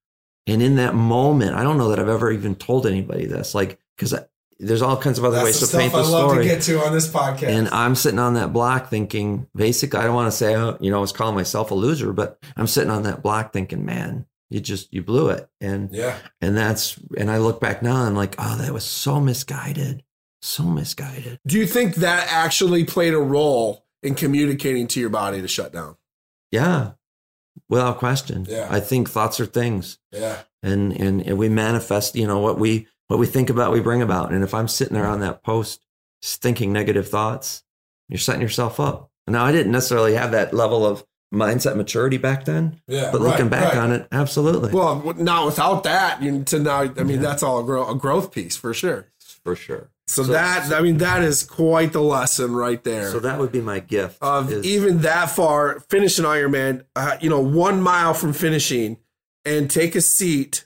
[SPEAKER 2] and in that moment, I don't know that I've ever even told anybody this, like because there's all kinds of other ways to paint the story.
[SPEAKER 1] to get to on this podcast.
[SPEAKER 2] And I'm sitting on that block thinking, basically, I don't want to say, uh, you know, I was calling myself a loser, but I'm sitting on that block thinking, man, you just, you blew it. And,
[SPEAKER 1] yeah.
[SPEAKER 2] and that's, and I look back now and I'm like, oh, that was so misguided. So misguided.
[SPEAKER 1] Do you think that actually played a role in communicating to your body to shut down?
[SPEAKER 2] Yeah. Without question.
[SPEAKER 1] Yeah.
[SPEAKER 2] I think thoughts are things
[SPEAKER 1] Yeah.
[SPEAKER 2] and, and, and we manifest, you know, what we, what we think about, we bring about. And if I'm sitting there on that post thinking negative thoughts, you're setting yourself up. Now, I didn't necessarily have that level of mindset maturity back then,
[SPEAKER 1] Yeah.
[SPEAKER 2] but looking back on it, absolutely.
[SPEAKER 1] Well, w- not without that, you to now. I mean, that's all a, grow, a growth piece for sure.
[SPEAKER 2] for sure.
[SPEAKER 1] So,
[SPEAKER 2] So-
[SPEAKER 1] that, I mean, that is quite the lesson right there.
[SPEAKER 2] So that would be my gift.
[SPEAKER 1] of
[SPEAKER 2] is-
[SPEAKER 1] even that far, finishing an Ironman, uh, you know, one mile from finishing, and take a seat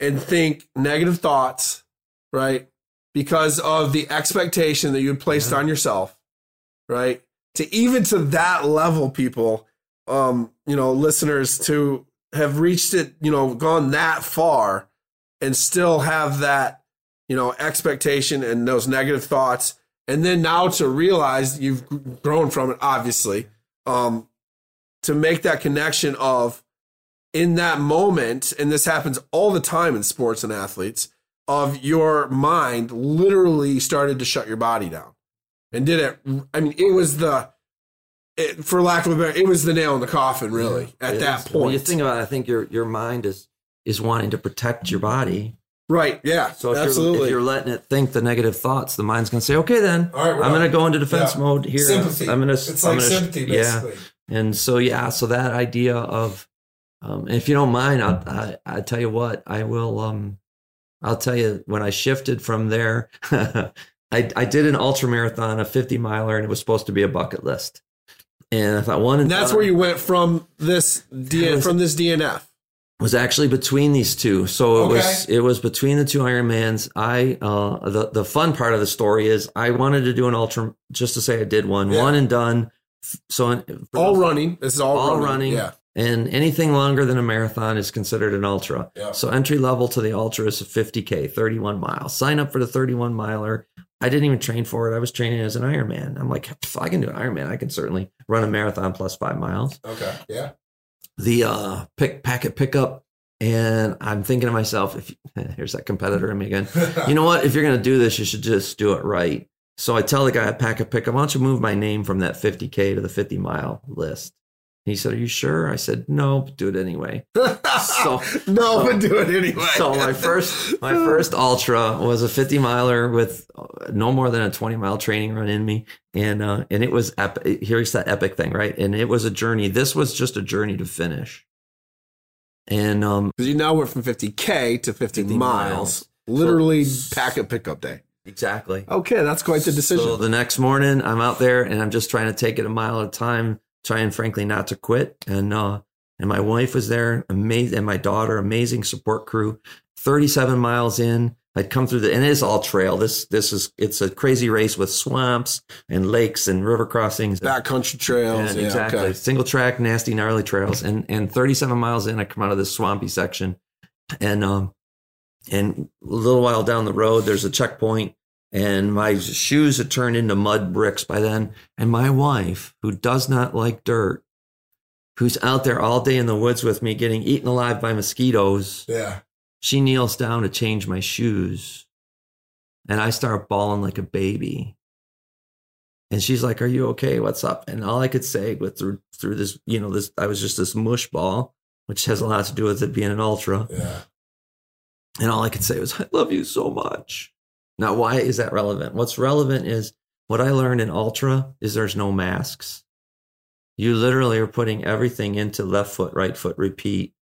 [SPEAKER 1] and think negative thoughts, right? Because of the expectation that you had placed
[SPEAKER 2] Yeah.
[SPEAKER 1] on yourself, right? To even to that level, people, um, you know, listeners, to have reached it, you know, gone that far, and still have that, you know, expectation and those negative thoughts. And then now to realize you've grown from it obviously um to make that connection of in that moment and this happens all the time in sports and athletes of your mind literally started to shut your body down and did it i mean it was the it, for lack of a better it was the nail in the coffin really at
[SPEAKER 2] It
[SPEAKER 1] that
[SPEAKER 2] is. When
[SPEAKER 1] point
[SPEAKER 2] you think about it, I think your your mind is is wanting to protect your body.
[SPEAKER 1] right yeah
[SPEAKER 2] So if you're, if you're letting it think the negative thoughts, the mind's going to say, "Okay, then
[SPEAKER 1] right,
[SPEAKER 2] I'm going to go into defense
[SPEAKER 1] yeah.
[SPEAKER 2] mode here.
[SPEAKER 1] sympathy
[SPEAKER 2] I'm going to.
[SPEAKER 1] it's
[SPEAKER 2] I'm
[SPEAKER 1] like
[SPEAKER 2] gonna,
[SPEAKER 1] sympathy
[SPEAKER 2] Yeah. And so yeah, so that idea of, um, if you don't mind, I'll, I I tell you what, I will. Um, I'll tell you when I shifted from there, I I did an ultra marathon, a 50 miler, and it was supposed to be a bucket list. And I thought one
[SPEAKER 1] and that's where you went from this D-
[SPEAKER 2] was-
[SPEAKER 1] from this dnf
[SPEAKER 2] was actually between these two. So it
[SPEAKER 1] Okay.
[SPEAKER 2] was it was between the two Ironmans. I uh the the fun part of the story is I wanted to do an ultra just to say I did one,
[SPEAKER 1] Yeah.
[SPEAKER 2] one and done. So
[SPEAKER 1] all running this is all,
[SPEAKER 2] all
[SPEAKER 1] running.
[SPEAKER 2] running.
[SPEAKER 1] yeah
[SPEAKER 2] and anything longer than a marathon is considered an ultra.
[SPEAKER 1] Yeah.
[SPEAKER 2] So entry level to the ultra is 50k, 31 miles. Sign up for the 31 miler. I didn't even train for it. I was training as an Ironman. I'm like, if I can do an Ironman, I can certainly run a marathon plus five miles
[SPEAKER 1] okay yeah
[SPEAKER 2] the uh pick packet pickup And I'm thinking to myself, if here's that competitor in me again. You know what? If you're going to do this, you should just do it right. So I tell the guy at Packet Pickup, why don't you move my name from that 50K to the 50 mile list? He said, Are you sure? I said, No, but do it anyway.
[SPEAKER 1] so no, but do it anyway.
[SPEAKER 2] so my first my first ultra was a 50 miler with no more than a 20 mile training run in me, and uh, and it was epic. Here's that epic thing, right? And it was a journey. This was just a journey to finish. And um,
[SPEAKER 1] because you now went from 50k to 50, 50 miles, miles, literally so, packet pickup day.
[SPEAKER 2] Exactly.
[SPEAKER 1] Okay, that's quite the decision.
[SPEAKER 2] So the next morning, I'm out there and I'm just trying to take it a mile at a time trying frankly not to quit. And uh, and my wife was there, amazing, and my daughter, amazing support crew. Thirty-seven miles in, I'd come through the, and it is all trail. This this is it's a crazy race with swamps and lakes and river crossings,
[SPEAKER 1] backcountry trails,
[SPEAKER 2] yeah, exactly, okay. single track, nasty, gnarly trails. And and thirty-seven miles in, I come out of this swampy section, and um, and a little while down the road, there's a checkpoint and my shoes had turned into mud bricks by then. And my wife, who does not like dirt, who's out there all day in the woods with me getting eaten alive by mosquitoes.
[SPEAKER 1] Yeah.
[SPEAKER 2] She kneels down to change my shoes. And I start bawling like a baby. And she's like, Are you okay? What's up? And all I could say with through through this, you know, this I was just this mush ball, which has a lot to do with it being an ultra.
[SPEAKER 1] Yeah.
[SPEAKER 2] And all I could say was, I love you so much. Now, why is that relevant? What's relevant is what I learned in Ultra is there's no masks. You literally are putting everything into left foot, right foot, repeat.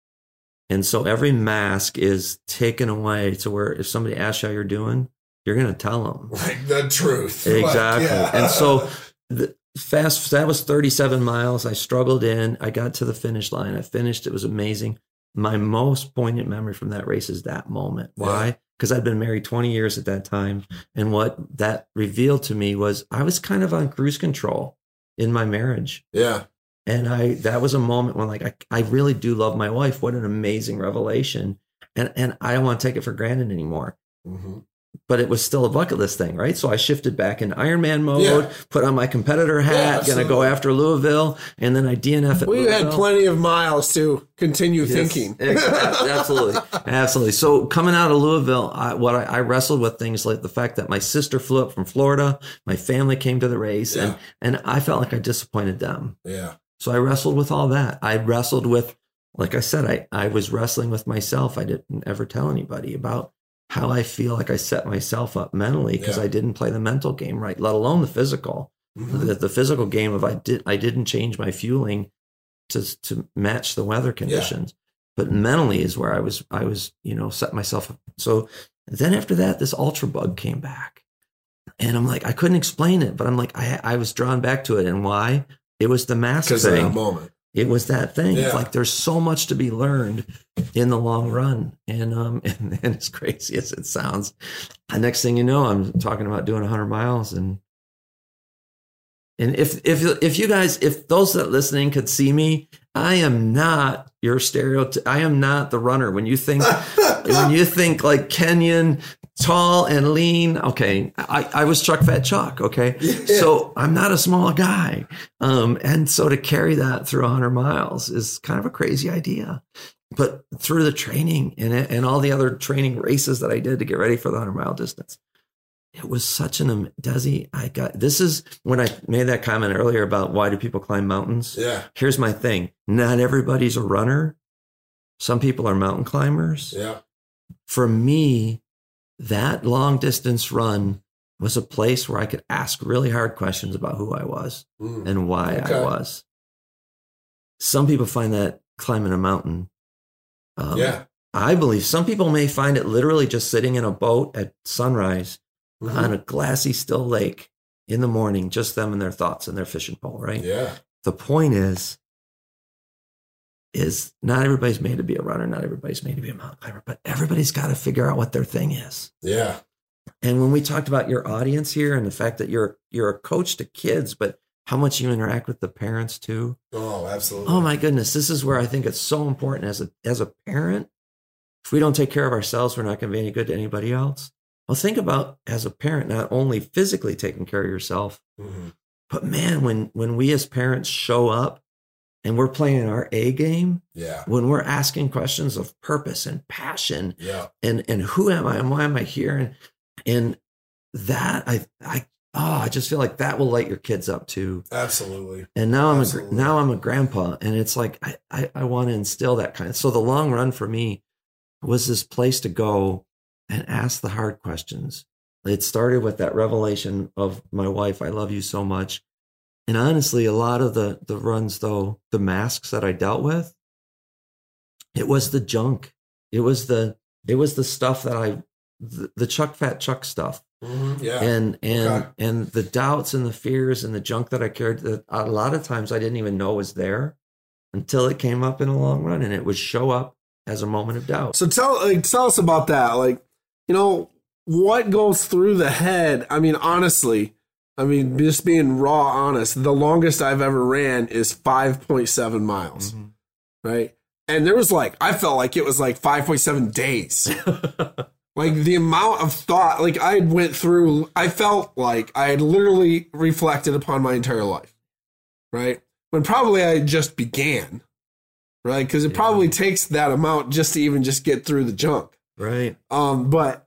[SPEAKER 2] And so every mask is taken away to where if somebody asks you how you're doing, you're going to tell them.
[SPEAKER 1] Like the truth.
[SPEAKER 2] Exactly.
[SPEAKER 1] Like, yeah.
[SPEAKER 2] And so the, fast, that was 37 miles. I struggled in. I got to the finish line. I finished. It was amazing. My most poignant memory from that race is that moment. Why? Because I'd been married 20 years at that time. And what that revealed to me was I was kind of on cruise control in my marriage.
[SPEAKER 1] Yeah.
[SPEAKER 2] And I that was a moment when like I, I really do love my wife. What an amazing revelation. And and I don't want to take it for granted anymore. Mm-hmm but it was still a bucket list thing, right? So I shifted back in Ironman mode, yeah. put on my competitor hat, yeah, gonna go after Louisville, and then I DNF
[SPEAKER 1] it. We had plenty of miles to continue yes, thinking.
[SPEAKER 2] absolutely, absolutely. So coming out of Louisville, I, what I, I, wrestled with things like the fact that my sister flew up from Florida, my family came to the race, yeah. and and I felt like I disappointed them.
[SPEAKER 1] Yeah.
[SPEAKER 2] So I wrestled with all that. I wrestled with, like I said, I I was wrestling with myself. I didn't ever tell anybody about how I feel like I set myself up mentally because yeah. I didn't play the mental game right, let alone the physical. Mm-hmm. The, the, physical game of I did I didn't change my fueling to to match the weather conditions. Yeah. But mentally is where I was I was, you know, set myself up. So then after that, this ultra bug came back. And I'm like, I couldn't explain it, but I'm like, I I was drawn back to it. And why? It was the mask thing.
[SPEAKER 1] Moment
[SPEAKER 2] it was that thing. Yeah. Like there's so much to be learned in the long run. And um and, and as crazy as it sounds, the next thing you know, I'm talking about doing 100 miles and and if if if you guys if those that listening could see me, I am not your stereotype. I am not the runner. When you think when you think like Kenyan tall and lean. Okay. I, I was Chuck Fat Chuck. Okay. Yeah. So I'm not a small guy. Um, and so to carry that through 100 miles is kind of a crazy idea. But through the training and, and all the other training races that I did to get ready for the 100 mile distance, it was such an Desi. I got this is when I made that comment earlier about why do people climb mountains.
[SPEAKER 1] Yeah.
[SPEAKER 2] Here's my thing. Not everybody's a runner. Some people are mountain climbers.
[SPEAKER 1] Yeah.
[SPEAKER 2] For me, that long distance run was a place where I could ask really hard questions about who I was mm. and why okay. I was. Some people find that climbing a mountain.
[SPEAKER 1] Um, yeah.
[SPEAKER 2] I believe some people may find it literally just sitting in a boat at sunrise mm-hmm. on a glassy, still lake in the morning, just them and their thoughts and their fishing pole, right?
[SPEAKER 1] Yeah.
[SPEAKER 2] The point is, is not everybody's made to be a runner, not everybody's made to be a mountain climber, but everybody's got to figure out what their thing is.
[SPEAKER 1] Yeah.
[SPEAKER 2] And when we talked about your audience here and the fact that you're you're a coach to kids, but how much you interact with the parents too.
[SPEAKER 1] Oh, absolutely.
[SPEAKER 2] Oh my goodness, this is where I think it's so important as a as a parent. If we don't take care of ourselves, we're not going to be any good to anybody else. Well, think about as a parent not only physically taking care of yourself, mm-hmm. but man, when when we as parents show up and we're playing our A game,
[SPEAKER 1] Yeah.
[SPEAKER 2] when we're asking questions of purpose and passion
[SPEAKER 1] Yeah.
[SPEAKER 2] and and who am I and why am I here and and that I I oh I just feel like that will light your kids up too.
[SPEAKER 1] Absolutely.
[SPEAKER 2] And now I'm a
[SPEAKER 1] Absolutely.
[SPEAKER 2] gr- now I'm a grandpa, and it's like I I, I want to instill that kind of. So the long run for me was this place to go and ask the hard questions. It started with that revelation of my wife. I love you so much, and honestly, a lot of the the runs though, the masks that I dealt with, it was the junk. It was the it was the stuff that I the, the Chuck Fat Chuck stuff
[SPEAKER 1] Mhm. Yeah.
[SPEAKER 2] and and
[SPEAKER 1] Okay.
[SPEAKER 2] and the doubts and the fears and the junk that I carried that a lot of times I didn't even know was there until it came up in the long run and it would show up as a moment of doubt.
[SPEAKER 1] So tell like tell us about that. Like, you know, what goes through the head? I mean, honestly, I mean, just being raw honest, the longest I've ever ran is 5.7 miles, right? And there was like I felt like it was like 5.7 days. like the amount of thought like I went through I felt like I had literally reflected upon my entire life. Right? When probably I just began. Right? Cuz it
[SPEAKER 2] Yeah.
[SPEAKER 1] probably takes that amount just to even just get through the junk.
[SPEAKER 2] right.
[SPEAKER 1] Um but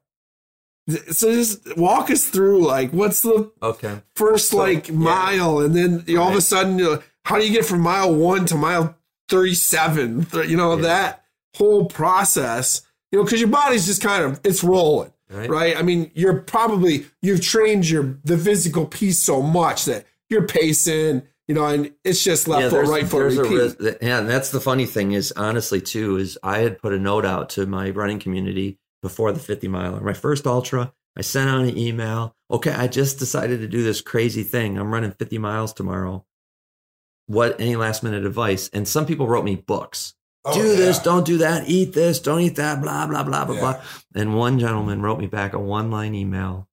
[SPEAKER 1] so just walk us through like what's the
[SPEAKER 2] Okay.
[SPEAKER 1] first
[SPEAKER 2] So,
[SPEAKER 1] like
[SPEAKER 2] yeah.
[SPEAKER 1] mile and then you, all of a sudden you know, how do you get from mile 1 to mile 37 Th- you know
[SPEAKER 2] Yeah.
[SPEAKER 1] that whole process you know because your body's just kind of it's rolling
[SPEAKER 2] Right.
[SPEAKER 1] right i mean you're probably you've trained your the physical piece so much that you're pacing you know and it's just left foot right foot
[SPEAKER 2] a
[SPEAKER 1] repeat
[SPEAKER 2] yeah, and that's the funny thing is honestly too is I had put a note out to my running community before the 50 miler. My first ultra, I sent out an email. Okay, I just decided to do this crazy thing. I'm running 50 miles tomorrow. What any last minute advice? And some people wrote me books.
[SPEAKER 1] Oh,
[SPEAKER 2] do this, don't do that, eat this, don't eat that, blah, blah, blah, blah,
[SPEAKER 1] Yeah.
[SPEAKER 2] blah. And one gentleman wrote me back a one line email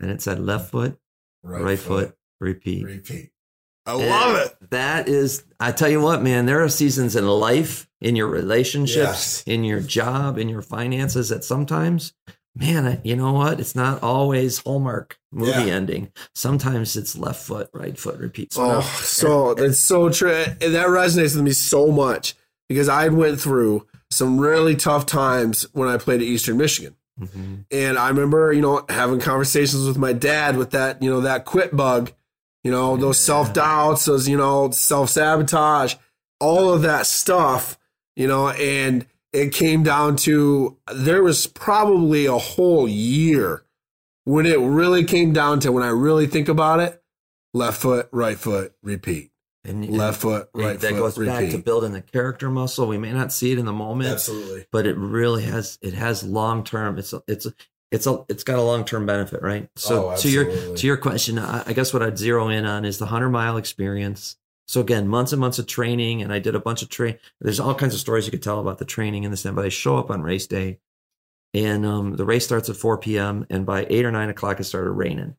[SPEAKER 2] and it said left foot, right, foot, repeat.
[SPEAKER 1] repeat i love it
[SPEAKER 2] That is, I tell you what, man, there are seasons in life, in your relationships,
[SPEAKER 1] Yes.
[SPEAKER 2] in your job, in your finances that sometimes, man, you know what? It's not always Hallmark movie
[SPEAKER 1] Yeah.
[SPEAKER 2] ending. Sometimes it's left foot, right foot, repeat. So
[SPEAKER 1] Oh, so that's so true. And that resonates with me so much because I went through some really tough times when I played at Eastern Michigan.
[SPEAKER 2] Mhm.
[SPEAKER 1] And I remember, you know, having conversations with my dad with that, you know, that quit bug, you know, those self doubts, those, you know, self sabotage, all of that stuff, you know, and it came down to there was probably a whole year when it really came down to when I really think about it, left foot, right foot, repeat.
[SPEAKER 2] And,
[SPEAKER 1] Left foot, right
[SPEAKER 2] that
[SPEAKER 1] foot,
[SPEAKER 2] goes back to building the character muscle. We may not see it in the moment,
[SPEAKER 1] Absolutely.
[SPEAKER 2] but it really has it has long term it's a, it's a, it's a it's got a long term benefit right? So
[SPEAKER 1] Oh,
[SPEAKER 2] to your to your question I, I guess what i'd zero in on is the 100 mile experience. So again months and months of training and i did a bunch of train there's all kinds of stories you could tell about the training and this and but i show up on race day and um, the race starts at 4 p.m and by 8 or 9 o'clock it started raining.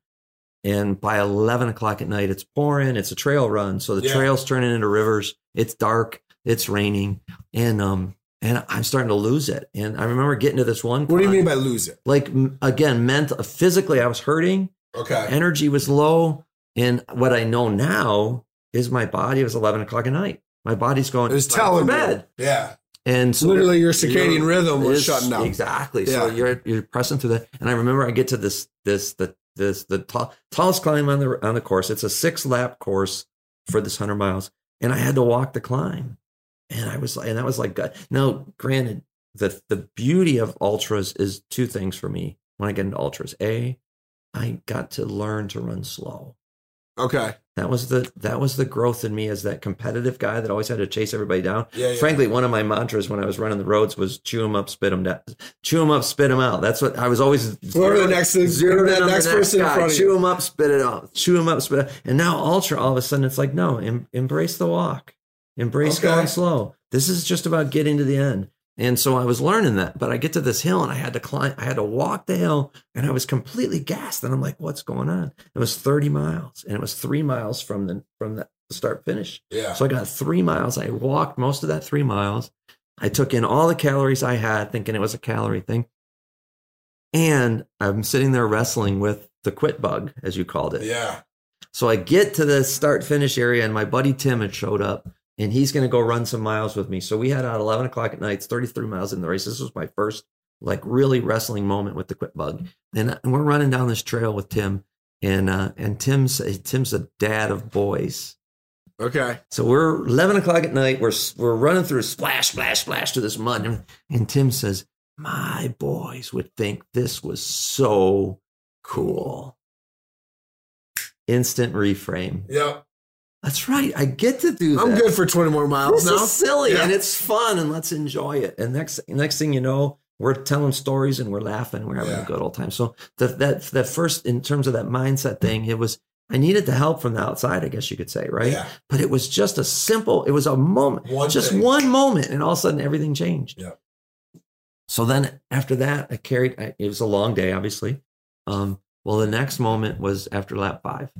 [SPEAKER 2] And by 11 o'clock at night it's pouring it's a trail run so the
[SPEAKER 1] Yeah.
[SPEAKER 2] trail's turning into rivers it's dark it's raining and um and i'm starting to lose it and i remember getting to this one
[SPEAKER 1] What do you mean by lose it?
[SPEAKER 2] like again meant physically i was hurting
[SPEAKER 1] Okay.
[SPEAKER 2] energy was low and what i know now is my body It was 11 o'clock at night my body's going
[SPEAKER 1] It was
[SPEAKER 2] "Time for
[SPEAKER 1] telling
[SPEAKER 2] bed.
[SPEAKER 1] Yeah.
[SPEAKER 2] and so
[SPEAKER 1] Literally your circadian rhythm was shutting down.
[SPEAKER 2] Exactly.
[SPEAKER 1] Yeah.
[SPEAKER 2] So you're you're pressing through that. And I remember I get to this this the this the tall, tallest climb on the on the course. It's a six lap course for this hundred miles, and I had to walk the climb. And I was like, and that was like, God. now granted, the the beauty of ultras is two things for me when I get into ultras. A, I got to learn to run slow.
[SPEAKER 1] Okay.
[SPEAKER 2] That was the that was the growth in me as that competitive guy that always had to chase everybody down.
[SPEAKER 1] Yeah. yeah.
[SPEAKER 2] Frankly, one of my mantras when I was running the roads was chew them up, spit them down. Chew them up, spit them out. That's what I was always
[SPEAKER 1] Whoever the next
[SPEAKER 2] zeroed
[SPEAKER 1] that
[SPEAKER 2] in
[SPEAKER 1] next
[SPEAKER 2] the
[SPEAKER 1] person in
[SPEAKER 2] guy.
[SPEAKER 1] front of
[SPEAKER 2] Chew them up, spit it out. Chew them up, spit it out. And now ultra, all of a sudden, it's like no, em- embrace the walk, embrace
[SPEAKER 1] Okay.
[SPEAKER 2] going slow. This is just about getting to the end. And so I was learning that, but I get to this hill and I had to climb, I had to walk the hill and I was completely gassed. And I'm like, what's going on? It was 30 miles and it was three miles from the, from the start finish.
[SPEAKER 1] Yeah.
[SPEAKER 2] So I got three miles. I walked most of that three miles. I took in all the calories I had, thinking it was a calorie thing. And I'm sitting there wrestling with the quit bug, as you called it.
[SPEAKER 1] Yeah.
[SPEAKER 2] So I get to the start finish area, and my buddy Tim had showed up, and he's going to go run some miles with me. So we had out 11 o'clock at night, it's 33 miles in the race. This was my first like really wrestling moment with the quit bug. And, and we're running down this trail with Tim and, uh, and Tim's, Tim's a dad of boys.
[SPEAKER 1] Okay.
[SPEAKER 2] So we're 11 o'clock at night. We're, we're running through splash, splash, splash to this mud. And, and Tim says, my boys would think this was so cool. Instant reframe.
[SPEAKER 1] Yep.
[SPEAKER 2] That's right. I get to do that.
[SPEAKER 1] I'm good for 20 more miles
[SPEAKER 2] This
[SPEAKER 1] now.
[SPEAKER 2] is silly
[SPEAKER 1] Yeah.
[SPEAKER 2] and it's fun and let's enjoy it. And next next thing you know, we're telling stories and we're laughing. We're having
[SPEAKER 1] Yeah.
[SPEAKER 2] a good old time. So that that that first in terms of that mindset thing, it was I needed the help from the outside, I guess you could say, right?
[SPEAKER 1] Yeah.
[SPEAKER 2] But it was just a simple, it was a moment,
[SPEAKER 1] One
[SPEAKER 2] just
[SPEAKER 1] thing.
[SPEAKER 2] one moment, and all of a sudden everything changed.
[SPEAKER 1] Yeah.
[SPEAKER 2] So then after that, I carried. I, it was a long day, obviously. Um, well, the next moment was after lap five,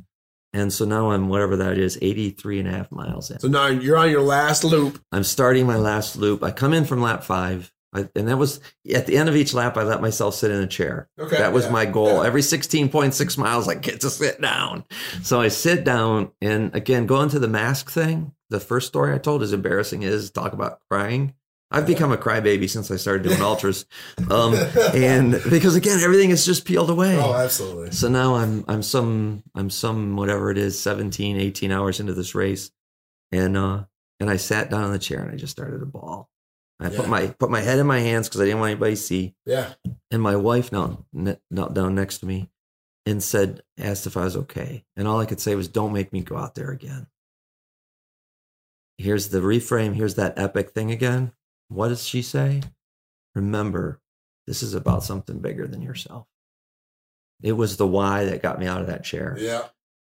[SPEAKER 2] and so now I'm whatever that is, 83 and a half miles in.
[SPEAKER 1] So now you're on your last loop.
[SPEAKER 2] I'm starting my last loop. I come in from lap five, I, and that was at the end of each lap. I let myself sit in a chair.
[SPEAKER 1] Okay,
[SPEAKER 2] that was
[SPEAKER 1] yeah,
[SPEAKER 2] my goal.
[SPEAKER 1] yeah.
[SPEAKER 2] Every 16.6 miles, I get to sit down. So I sit down, and again, going to the mask thing. The first story I told, as embarrassing as talk about crying. I've become a crybaby since I started doing ultras, um, and because again, everything is just peeled away.
[SPEAKER 1] Oh, absolutely.
[SPEAKER 2] So now I'm I'm some I'm some whatever it is 17 18 hours into this race and uh and I sat down in the chair and I just started to bawl. I
[SPEAKER 1] Yeah.
[SPEAKER 2] put my put my head in my hands cuz I didn't want anybody to see
[SPEAKER 1] Yeah.
[SPEAKER 2] and my wife knelt, knelt down next to me and said asked if I was okay and all I could say was don't make me go out there again. Here's the reframe, here's that epic thing again. What does she say? Remember, this is about something bigger than yourself. It was the why that got me out of that chair.
[SPEAKER 1] Yeah.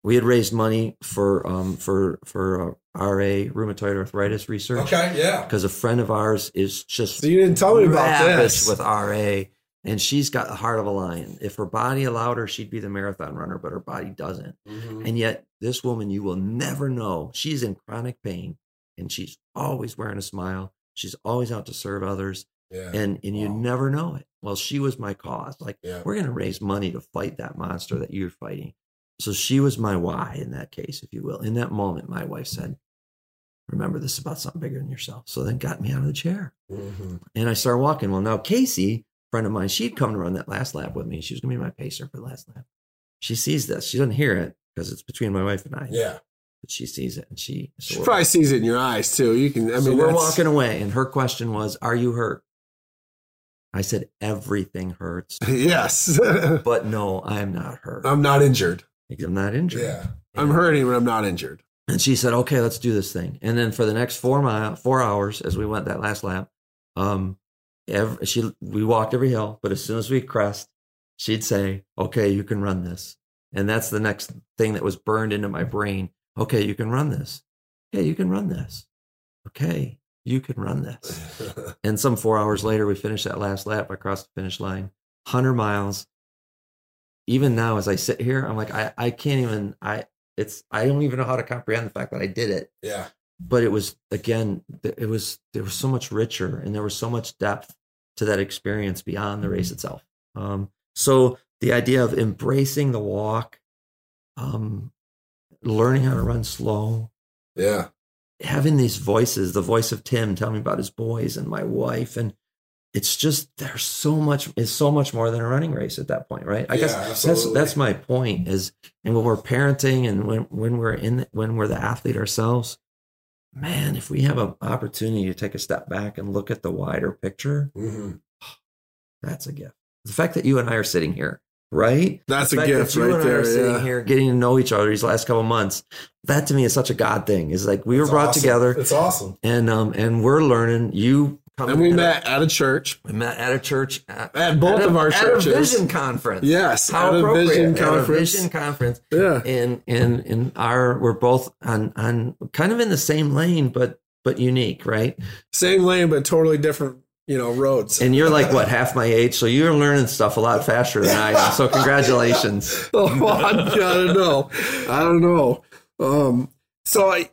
[SPEAKER 2] We had raised money for um, for for uh, RA rheumatoid arthritis research
[SPEAKER 1] Okay. Yeah.
[SPEAKER 2] because a friend of ours is just
[SPEAKER 1] So you didn't tell me about this.
[SPEAKER 2] with RA, and she's got the heart of a lion. If her body allowed her, she'd be the marathon runner, but her body doesn't.
[SPEAKER 1] Mhm.
[SPEAKER 2] And yet, this woman, you will never know. She's in chronic pain, and she's always wearing a smile. She's always out to serve others,
[SPEAKER 1] Yeah.
[SPEAKER 2] and and you never know it. Well, she was my cause. Like
[SPEAKER 1] Yeah.
[SPEAKER 2] we're going to raise money to fight that monster that you're fighting. So she was my why in that case, if you will. In that moment, my wife said, "Remember, this is about something bigger than yourself." So then got me out of the chair,
[SPEAKER 1] Mhm.
[SPEAKER 2] and I started walking. Well, now Casey, friend of mine, she'd come to run that last lap with me. She was going to be my pacer for the last lap. She sees this. She doesn't hear it because it's between my wife and I.
[SPEAKER 1] Yeah.
[SPEAKER 2] But she sees it, and she.
[SPEAKER 1] She
[SPEAKER 2] we're-
[SPEAKER 1] probably sees it in your eyes too. You can. I
[SPEAKER 2] so
[SPEAKER 1] mean,
[SPEAKER 2] we're
[SPEAKER 1] that's-
[SPEAKER 2] walking away, and her question was, "Are you hurt?" I said, "Everything hurts."
[SPEAKER 1] yes.
[SPEAKER 2] But no, I am not hurt.
[SPEAKER 1] I'm not injured.
[SPEAKER 2] I'm not injured.
[SPEAKER 1] Yeah. I'm hurting, but I'm not injured.
[SPEAKER 2] And she said, "Okay, let's do this thing." And then for the next four mile, four hours, as we went that last lap, um, every, she we walked every hill, but as soon as we crest, she'd say, "Okay, you can run this." And that's the next thing that was burned into my brain. Okay, you can run this. Okay, you can run this. Okay, you can run this. And some four hours later, we finished that last lap. I crossed the finish line, hundred miles. Even now, as I sit here, I'm like, I, I can't even. I it's I don't even know how to comprehend the fact that I did it.
[SPEAKER 1] yeah.
[SPEAKER 2] But it was again, it was there was so much richer, and there was so much depth to that experience beyond the race itself. Um, so the idea of embracing the walk, um, learning how to run slow,
[SPEAKER 1] Yeah.
[SPEAKER 2] having these voices, the voice of Tim telling me about his boys and my wife, and it's just there's so much it's so much more than a running race at that point, right? I
[SPEAKER 1] Yeah,
[SPEAKER 2] guess that's
[SPEAKER 1] absolutely.
[SPEAKER 2] that's my point is and when we're parenting and when when we're in when we're the athlete ourselves, man, if we have an opportunity to take a step back and look at the wider picture,
[SPEAKER 1] hmm
[SPEAKER 2] that's a gift. The fact that you and I are sitting here, right?
[SPEAKER 1] That's
[SPEAKER 2] The
[SPEAKER 1] a gift
[SPEAKER 2] that you
[SPEAKER 1] right
[SPEAKER 2] and I are sitting
[SPEAKER 1] Yeah.
[SPEAKER 2] here getting to know each other these last couple months. That to me is such a God thing. Is like we were brought
[SPEAKER 1] awesome.
[SPEAKER 2] together
[SPEAKER 1] It's awesome.
[SPEAKER 2] and um and we're learning. You come
[SPEAKER 1] And we
[SPEAKER 2] at a-
[SPEAKER 1] met at a church.
[SPEAKER 2] we met at a church at,
[SPEAKER 1] At both
[SPEAKER 2] a-
[SPEAKER 1] of our
[SPEAKER 2] at
[SPEAKER 1] churches.
[SPEAKER 2] a vision conference.
[SPEAKER 1] Yes.
[SPEAKER 2] How
[SPEAKER 1] at a
[SPEAKER 2] appropriate.
[SPEAKER 1] vision
[SPEAKER 2] At a
[SPEAKER 1] conference.
[SPEAKER 2] vision conference.
[SPEAKER 1] Yeah.
[SPEAKER 2] And and and our we're both on on kind of in the same lane, but but unique, right?
[SPEAKER 1] Same lane, but totally different, you know, roads.
[SPEAKER 2] And you're like what half my age, so you're learning stuff a lot faster than I am. So congratulations.
[SPEAKER 1] oh, I, I don't know. I don't know. Um, so I,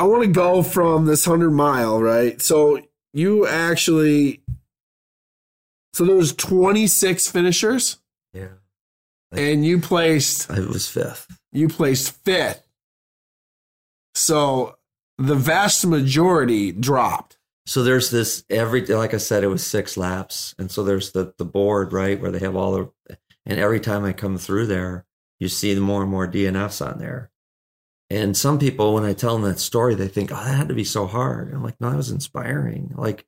[SPEAKER 1] I want to go from this hundred mile, right? So you actually, so there was 26 finishers
[SPEAKER 2] Yeah,
[SPEAKER 1] and you placed,
[SPEAKER 2] I was fifth.
[SPEAKER 1] you placed fifth. So the vast majority dropped.
[SPEAKER 2] So there's this every like I said, it was six laps, and so there's the the board right where they have all the, and every time I come through there, you see the more and more DNFs on there. And some people, when I tell them that story, they think, "Oh, that had to be so hard." I'm like, "No, that was inspiring." Like,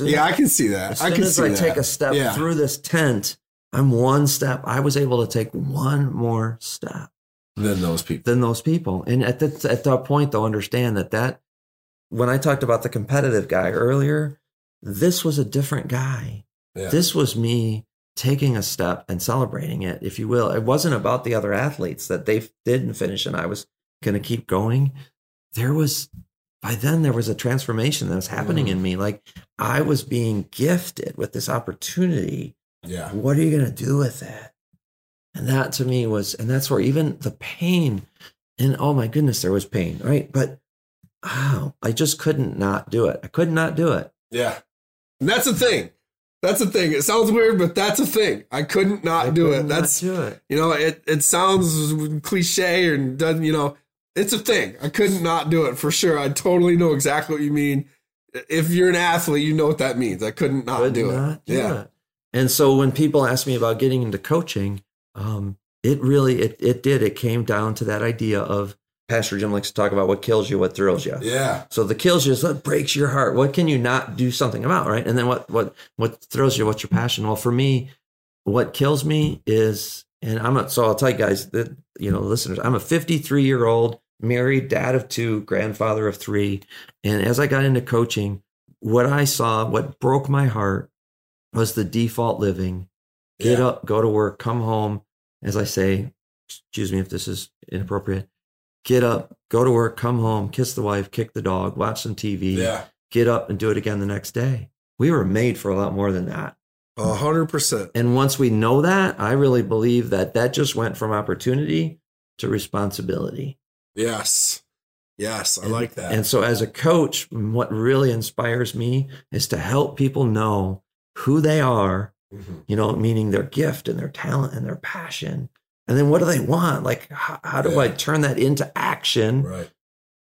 [SPEAKER 1] Yeah, I can see that.
[SPEAKER 2] as
[SPEAKER 1] I
[SPEAKER 2] soon
[SPEAKER 1] can
[SPEAKER 2] as
[SPEAKER 1] see
[SPEAKER 2] I
[SPEAKER 1] that.
[SPEAKER 2] take a step
[SPEAKER 1] Yeah.
[SPEAKER 2] through this tent, I'm one step. I was able to take one more step
[SPEAKER 1] than those people.
[SPEAKER 2] than those people. And at that at that point, though, understand that that when I talked about the competitive guy earlier, this was a different guy.
[SPEAKER 1] Yeah.
[SPEAKER 2] This was me taking a step and celebrating it, if you will. It wasn't about the other athletes that they didn't finish and I was going to keep going. There was by then there was a transformation that was happening
[SPEAKER 1] Mm.
[SPEAKER 2] in me. Like I was being gifted with this opportunity
[SPEAKER 1] Yeah.
[SPEAKER 2] what are you going to do with it? And that to me was, and that's where even the pain, and oh my goodness, there was pain, right? But oh, I just couldn't not do it. I could not do it.
[SPEAKER 1] Yeah. And that's the thing. That's the thing. It sounds weird, but that's a thing. I couldn't not
[SPEAKER 2] I
[SPEAKER 1] do
[SPEAKER 2] could
[SPEAKER 1] it.
[SPEAKER 2] not
[SPEAKER 1] That's
[SPEAKER 2] do it.
[SPEAKER 1] you know, it it sounds cliche and doesn't, you know, it's a thing. I couldn't not do it for sure. I totally know exactly what you mean. If you're an athlete, you know what that means. I couldn't not
[SPEAKER 2] Could
[SPEAKER 1] do it.
[SPEAKER 2] do
[SPEAKER 1] yeah.
[SPEAKER 2] it. And so when people ask me about getting into coaching, um, it really it it did. It came down to that idea of Pastor Jim likes to talk about what kills you, what thrills you.
[SPEAKER 1] Yeah.
[SPEAKER 2] So the kills you is what breaks your heart. What can you not do something about, right? And then what what what thrills you? What's your passion? Well, for me, what kills me is, and I'm not. So I'll tell you guys that you know, listeners, I'm a 53 year old married dad of two, grandfather of three, and as I got into coaching, what I saw, what broke my heart, was the default living. Get
[SPEAKER 1] Yeah.
[SPEAKER 2] up, go to work, come home. As I say, excuse me if this is inappropriate. Get up, go to work, come home, kiss the wife, kick the dog, watch some TV,
[SPEAKER 1] Yeah.
[SPEAKER 2] get up and do it again the next day. We were made for a lot more than that.
[SPEAKER 1] A hundred percent.
[SPEAKER 2] And once we know that, I really believe that that just went from opportunity to responsibility.
[SPEAKER 1] Yes. Yes. I like that.
[SPEAKER 2] And so, as a coach, what really inspires me is to help people know who they are,
[SPEAKER 1] Mhm.
[SPEAKER 2] you know, meaning their gift and their talent and their passion. And then what do they want? Like, how, how do I turn that into action?
[SPEAKER 1] Right.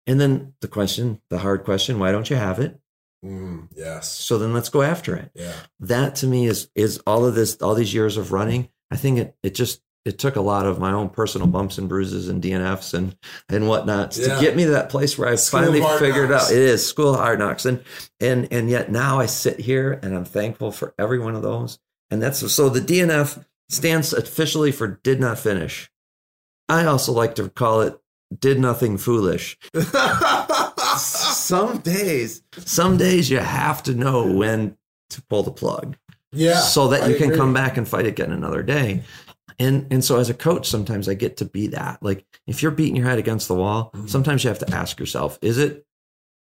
[SPEAKER 2] And then the question, the hard question, why don't you have it?
[SPEAKER 1] Mm, yes.
[SPEAKER 2] So then let's go after it.
[SPEAKER 1] Yeah.
[SPEAKER 2] That to me is is all of this, all these years of running. I think it it just it took a lot of my own personal bumps and bruises and DNFs and and whatnots
[SPEAKER 1] Yeah.
[SPEAKER 2] to get me to that place where I
[SPEAKER 1] School
[SPEAKER 2] finally figured
[SPEAKER 1] knocks.
[SPEAKER 2] out it is school of hard knocks. And and and yet now I sit here and I'm thankful for every one of those. And that's so the DNF stands officially for did not finish. I also like to call it did nothing foolish. some days, some days you have to know when to pull the plug
[SPEAKER 1] yeah.
[SPEAKER 2] so that
[SPEAKER 1] I
[SPEAKER 2] you can
[SPEAKER 1] agree.
[SPEAKER 2] come back and fight again another day. And and so as a coach, sometimes I get to be that. Like if you're beating your head against the wall,
[SPEAKER 1] Mhm.
[SPEAKER 2] sometimes you have to ask yourself, is it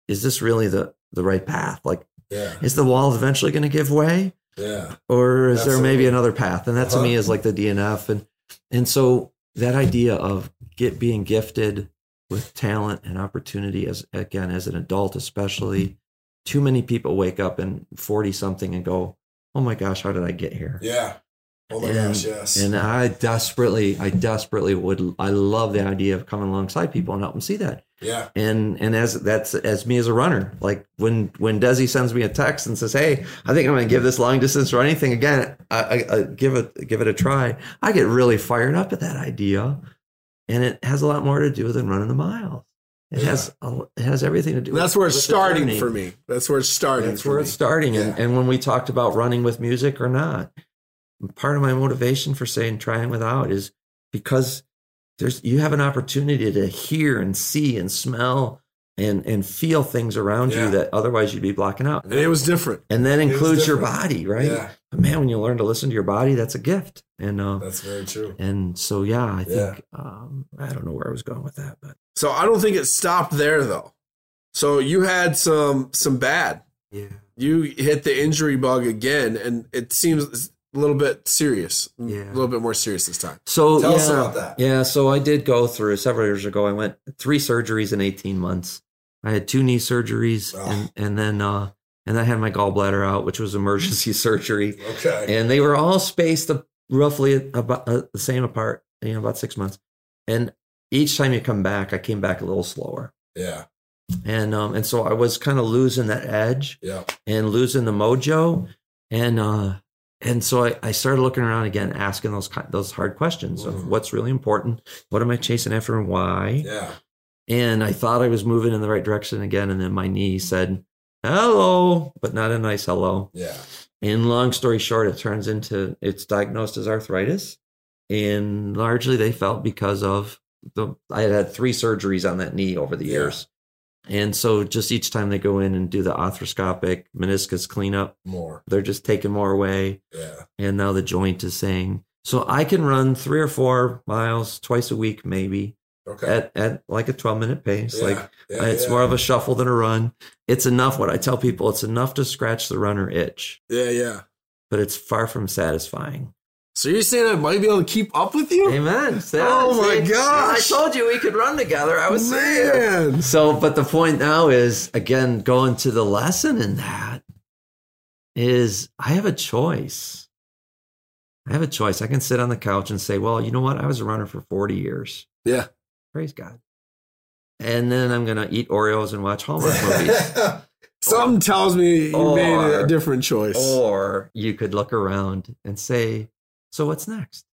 [SPEAKER 2] is this really the the right path? Like
[SPEAKER 1] Yeah.
[SPEAKER 2] is the wall eventually going to give way?
[SPEAKER 1] Yeah.
[SPEAKER 2] or is there maybe another path and that to me
[SPEAKER 1] Uh-huh.
[SPEAKER 2] is like the dnf and and so that idea of get being gifted with talent and opportunity as again as an adult especially too many people wake up in 40 something and go oh my gosh how did i get here
[SPEAKER 1] Yeah. Oh my
[SPEAKER 2] and,
[SPEAKER 1] gosh. Yes.
[SPEAKER 2] and i desperately i desperately would i love the idea of coming alongside people and help them see that
[SPEAKER 1] yeah.
[SPEAKER 2] and and as that's as me as a runner like when when desi sends me a text and says hey i think i'm going to give this long distance running thing again I, I, I give it give it a try i get really fired up at that idea and it has a lot more to do than running the miles it
[SPEAKER 1] Yeah.
[SPEAKER 2] has a, it has everything to do
[SPEAKER 1] that's
[SPEAKER 2] with,
[SPEAKER 1] where it's starting for me. That's where it's starting.
[SPEAKER 2] That's where
[SPEAKER 1] me.
[SPEAKER 2] it's starting. And, and when we talked about running with music or not, part of my motivation for saying trying without is because there's you have an opportunity to hear and see and smell and and feel things around
[SPEAKER 1] Yeah.
[SPEAKER 2] you that otherwise you'd be blocking out.
[SPEAKER 1] And it was different.
[SPEAKER 2] And that includes your body, right?
[SPEAKER 1] Yeah.
[SPEAKER 2] But man, when you learn to listen to your body, that's a gift. And uh,
[SPEAKER 1] That's very true.
[SPEAKER 2] and so yeah, I
[SPEAKER 1] Yeah.
[SPEAKER 2] think um, I don't know where I was going with that, but
[SPEAKER 1] So I don't think it stopped there though. So you had some some bad.
[SPEAKER 2] yeah,
[SPEAKER 1] You hit the injury bug again, and it seems a little bit serious.
[SPEAKER 2] Yeah.
[SPEAKER 1] A little bit more serious this time.
[SPEAKER 2] So
[SPEAKER 1] Tell
[SPEAKER 2] yeah,
[SPEAKER 1] us about that.
[SPEAKER 2] Yeah, so I did go through several years ago. I went three surgeries in 18 months. I had two knee surgeries
[SPEAKER 1] Oh.
[SPEAKER 2] and and then uh and I had my gallbladder out, which was emergency surgery.
[SPEAKER 1] Okay.
[SPEAKER 2] And they were all spaced up roughly about uh, the same apart, you know, about 6 months. And each time you come back, I came back a little slower.
[SPEAKER 1] Yeah.
[SPEAKER 2] and um, and so I was kind of losing that edge
[SPEAKER 1] Yeah.
[SPEAKER 2] and losing the mojo, and uh, and so I, I started looking around again, asking those those hard questions of
[SPEAKER 1] Mhm.
[SPEAKER 2] what's really important, what am I chasing after, and why.
[SPEAKER 1] Yeah.
[SPEAKER 2] And I thought I was moving in the right direction again, and then my knee said hello, but not a nice hello.
[SPEAKER 1] Yeah.
[SPEAKER 2] And long story short, it turns into it's diagnosed as arthritis, and largely they felt because of the I had had three surgeries on that knee over the
[SPEAKER 1] Yeah.
[SPEAKER 2] years, and so just each time they go in and do the arthroscopic meniscus cleanup,
[SPEAKER 1] More.
[SPEAKER 2] they're just taking more away,
[SPEAKER 1] Yeah.
[SPEAKER 2] and now the joint is saying so I can run three or four miles twice a week, maybe
[SPEAKER 1] Okay.
[SPEAKER 2] at at like a twelve minute pace,
[SPEAKER 1] yeah.
[SPEAKER 2] like.
[SPEAKER 1] yeah,
[SPEAKER 2] It's
[SPEAKER 1] yeah.
[SPEAKER 2] more of a shuffle than a run. It's enough. What I tell people, it's enough to scratch the runner itch,
[SPEAKER 1] Yeah, yeah.
[SPEAKER 2] but it's far from satisfying.
[SPEAKER 1] So you're saying I might be able to keep up with you?
[SPEAKER 2] Amen.
[SPEAKER 1] Oh my gosh.
[SPEAKER 2] I told you we could run together. I was saying.
[SPEAKER 1] Man.
[SPEAKER 2] So, but the point now is again going to the lesson in that is I have a choice. I have a choice. I can sit on the couch and say, well, you know what? I was a runner for 40 years.
[SPEAKER 1] Yeah.
[SPEAKER 2] Praise God. And then I'm going to eat Oreos and watch Hallmark movies.
[SPEAKER 1] Something tells me you made a different choice.
[SPEAKER 2] Or you could look around and say, so what's next?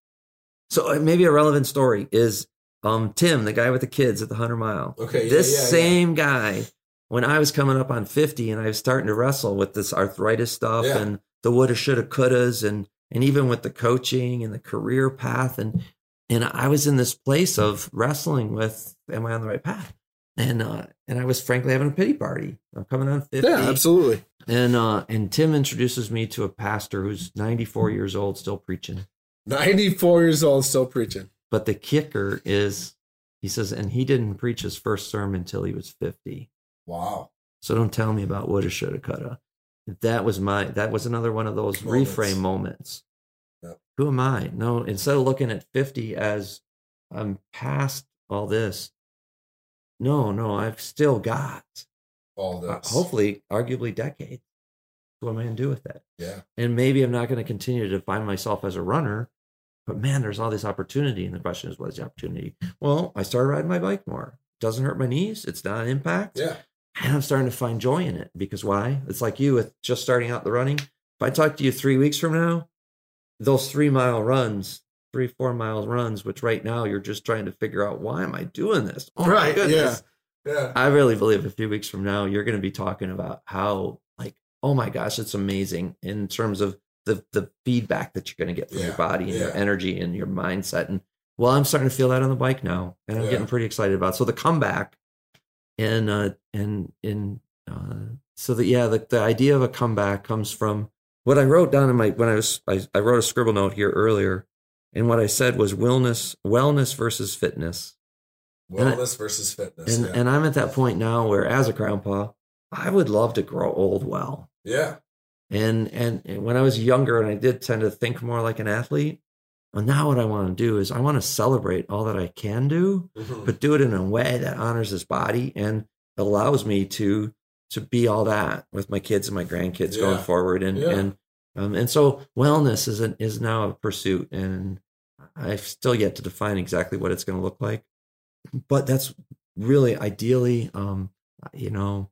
[SPEAKER 2] So uh, maybe a relevant story is um, Tim, the guy with the kids at the 100 mile.
[SPEAKER 1] Okay,
[SPEAKER 2] this
[SPEAKER 1] yeah, yeah.
[SPEAKER 2] same guy, when I was coming up on 50 and I was starting to wrestle with this arthritis stuff
[SPEAKER 1] Yeah.
[SPEAKER 2] and the woulda, shoulda, couldas, and, and even with the coaching and the career path. And, and I was in this place of wrestling with, am I on the right path? And, uh, and I was frankly having a pity party. I'm coming on 50.
[SPEAKER 1] yeah, absolutely.
[SPEAKER 2] And uh, and Tim introduces me to a pastor who's 94 years old, still preaching.
[SPEAKER 1] 94 years old, still preaching.
[SPEAKER 2] But the kicker is, he says, and he didn't preach his first sermon until he was 50.
[SPEAKER 1] Wow.
[SPEAKER 2] So don't tell me about woulda, shoulda, coulda. That was my. That was another one of those
[SPEAKER 1] Moments.
[SPEAKER 2] reframe moments.
[SPEAKER 1] Yep.
[SPEAKER 2] Who am I? No. Instead of looking at 50 as I'm past all this. No, no, I've still got
[SPEAKER 1] All
[SPEAKER 2] uh,
[SPEAKER 1] this.
[SPEAKER 2] hopefully, arguably decades. What am I going to do with that?
[SPEAKER 1] Yeah.
[SPEAKER 2] and maybe I'm not going to continue to define myself as a runner, but man, there's all this opportunity. And the question is, what is the opportunity? Well, I started riding my bike more. Doesn't hurt my knees. It's not an impact.
[SPEAKER 1] Yeah.
[SPEAKER 2] And I'm starting to find joy in it because why? It's like you with just starting out the running. If I talk to you three weeks from now, those three mile runs, three, four miles runs, which right now you're just trying to figure out why am I doing this? Oh
[SPEAKER 1] Right,
[SPEAKER 2] goodness.
[SPEAKER 1] Yeah.
[SPEAKER 2] I really believe a few weeks from now, you're going to be talking about how, oh my gosh, it's amazing in terms of the the feedback that you're going to get from
[SPEAKER 1] Yeah,
[SPEAKER 2] your body and your energy and your mindset. And well, I'm starting to feel that on the bike now, and I'm
[SPEAKER 1] Yeah.
[SPEAKER 2] getting pretty excited about. It. So the comeback, and uh, and and uh, so that yeah, the the idea of a comeback comes from what I wrote down in my when I was I, I wrote a scribble note here earlier, and what I said was wellness wellness versus fitness.
[SPEAKER 1] Wellness versus fitness.
[SPEAKER 2] And
[SPEAKER 1] yeah.
[SPEAKER 2] and I'm at that point now where as a grandpa, I would love to grow old well.
[SPEAKER 1] Yeah.
[SPEAKER 2] And and, and when I was younger and I did tend to think more like an athlete, well now what I want to do is I want to celebrate all that I can do,
[SPEAKER 1] Mhm.
[SPEAKER 2] but do it in a way that honors his body and allows me to to be all that with my kids and my grandkids going forward. And
[SPEAKER 1] Yeah.
[SPEAKER 2] and um, and so wellness is an, is now a pursuit, and I've still yet to define exactly what it's going to look like. But that's really ideally, um, you know,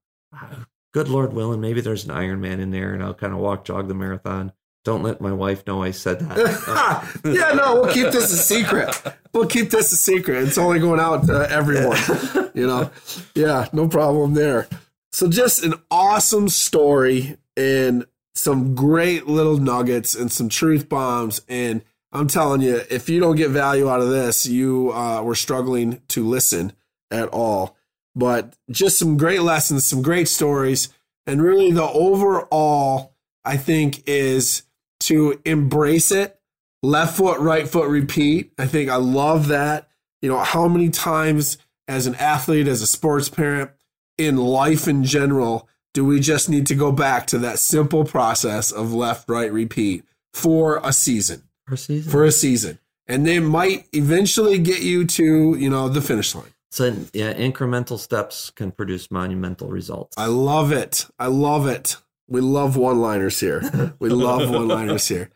[SPEAKER 2] good Lord willing, maybe there's an Ironman in there, and I'll kind of walk jog the marathon. Don't let my wife know I said that.
[SPEAKER 1] yeah, no, we'll keep this a secret. We'll keep this a secret. It's only going out to everyone. You know, yeah, no problem there. So, just an awesome story and some great little nuggets and some truth bombs. And I'm telling you, if you don't get value out of this, you uh, were struggling to listen at all. But just some great lessons, some great stories. And really, the overall, I think, is to embrace it. Left foot, right foot, repeat. I think I love that. You know, how many times as an athlete, as a sports parent, in life in general, do we just need to go back to that simple process of left, right, repeat for a season?
[SPEAKER 2] For a season.
[SPEAKER 1] For a season. And they might eventually get you to, you know, the finish line.
[SPEAKER 2] So yeah, incremental steps can produce monumental results.
[SPEAKER 1] I love it. I love it. We love one liners here. We love one liners here.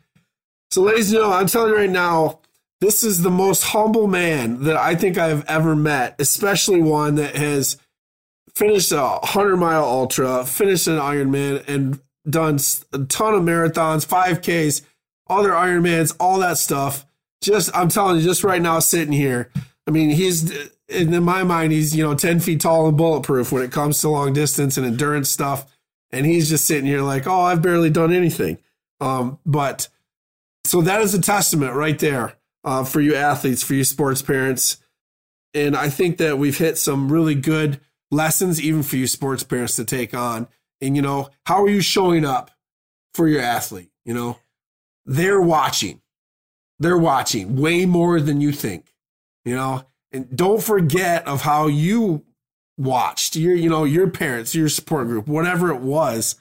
[SPEAKER 1] So, ladies and gentlemen, I'm telling you right now, this is the most humble man that I think I've ever met, especially one that has finished a hundred mile ultra, finished an Ironman, and done a ton of marathons, five Ks, other Ironmans, all that stuff. Just I'm telling you, just right now, sitting here. I mean, he's in my mind, he's you know ten feet tall and bulletproof when it comes to long distance and endurance stuff. And he's just sitting here like, oh, I've barely done anything. Um, but so that is a testament right there uh, for you athletes, for you sports parents. And I think that we've hit some really good lessons, even for you sports parents to take on. And, you know, how are you showing up for your athlete? You know, they're watching. They're watching way more than you think, you know, and don't forget of how you watched your, you know, your parents, your support group, whatever it was,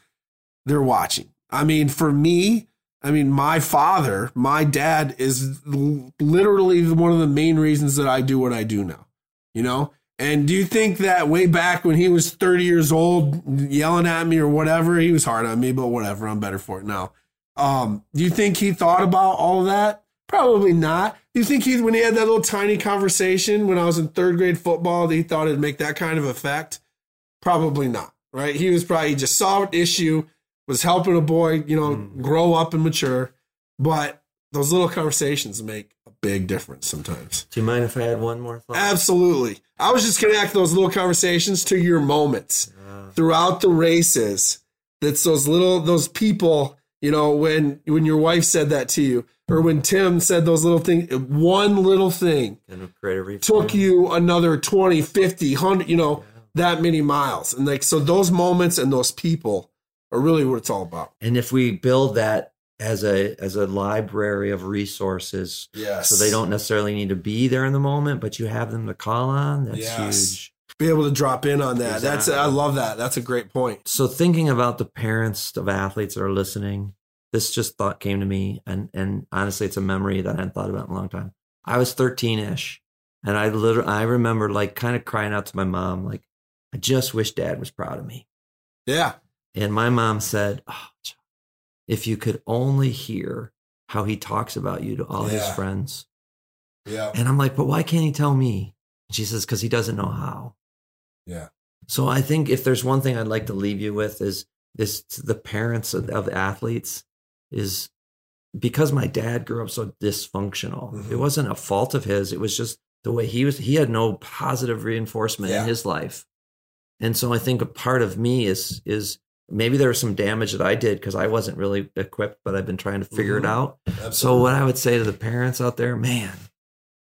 [SPEAKER 1] they're watching. I mean, for me, I mean, my father, my dad is literally one of the main reasons that I do what I do now, you know? And do you think that way back when he was 30 years old, yelling at me or whatever, he was hard on me, but whatever, I'm better for it now. Um, do you think he thought about all that? Probably not. Do you think he, when he had that little tiny conversation when I was in third grade football, that he thought it'd make that kind of effect? Probably not, right? He was probably, he just saw an issue was helping a boy, you know, mm. grow up and mature. But those little conversations make a big difference sometimes.
[SPEAKER 2] Do you mind if I had one more thought?
[SPEAKER 1] Absolutely. I was just gonna connect those little conversations to your moments throughout the races. That's those little those people, you know, when when your wife said that to you, or when Tim said those little things, one little thing took you another 20, 50, 100, you know, yeah. that many miles. And like so those moments and those people are really what it's all about.
[SPEAKER 2] And if we build that as a as a library of resources,
[SPEAKER 1] yes.
[SPEAKER 2] so they don't necessarily need to be there in the moment, but you have them to call on. That's yes. huge.
[SPEAKER 1] Be able to drop in on that. Exactly. That's I love that. That's a great point.
[SPEAKER 2] So thinking about the parents of athletes that are listening, this just thought came to me, and and honestly, it's a memory that I hadn't thought about in a long time. I was thirteen ish, and I literally I remember like kind of crying out to my mom, like, I just wish Dad was proud of me.
[SPEAKER 1] Yeah.
[SPEAKER 2] And my mom said, oh, if you could only hear how he talks about you to all yeah. his friends.
[SPEAKER 1] Yeah.
[SPEAKER 2] And I'm like, but why can't he tell me? And she says, because he doesn't know how.
[SPEAKER 1] Yeah.
[SPEAKER 2] So I think if there's one thing I'd like to leave you with is this the parents of, of athletes is because my dad grew up so dysfunctional. Mm-hmm. It wasn't a fault of his. It was just the way he was. He had no positive reinforcement yeah. in his life. And so I think a part of me is is maybe there was some damage that I did because I wasn't really equipped, but I've been trying to figure mm-hmm. it out. Absolutely. So what I would say to the parents out there, man,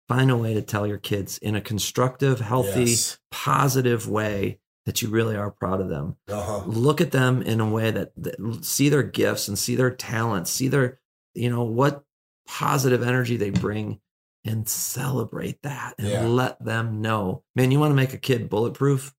[SPEAKER 2] find a way to tell your kids in a constructive, healthy, yes. positive way that you really are proud of them. Uh-huh. Look at them in a way that, that see their gifts and see their talents, see their, you know, what positive energy they bring and celebrate that and yeah. let them know. Man, you want to make a kid bulletproof?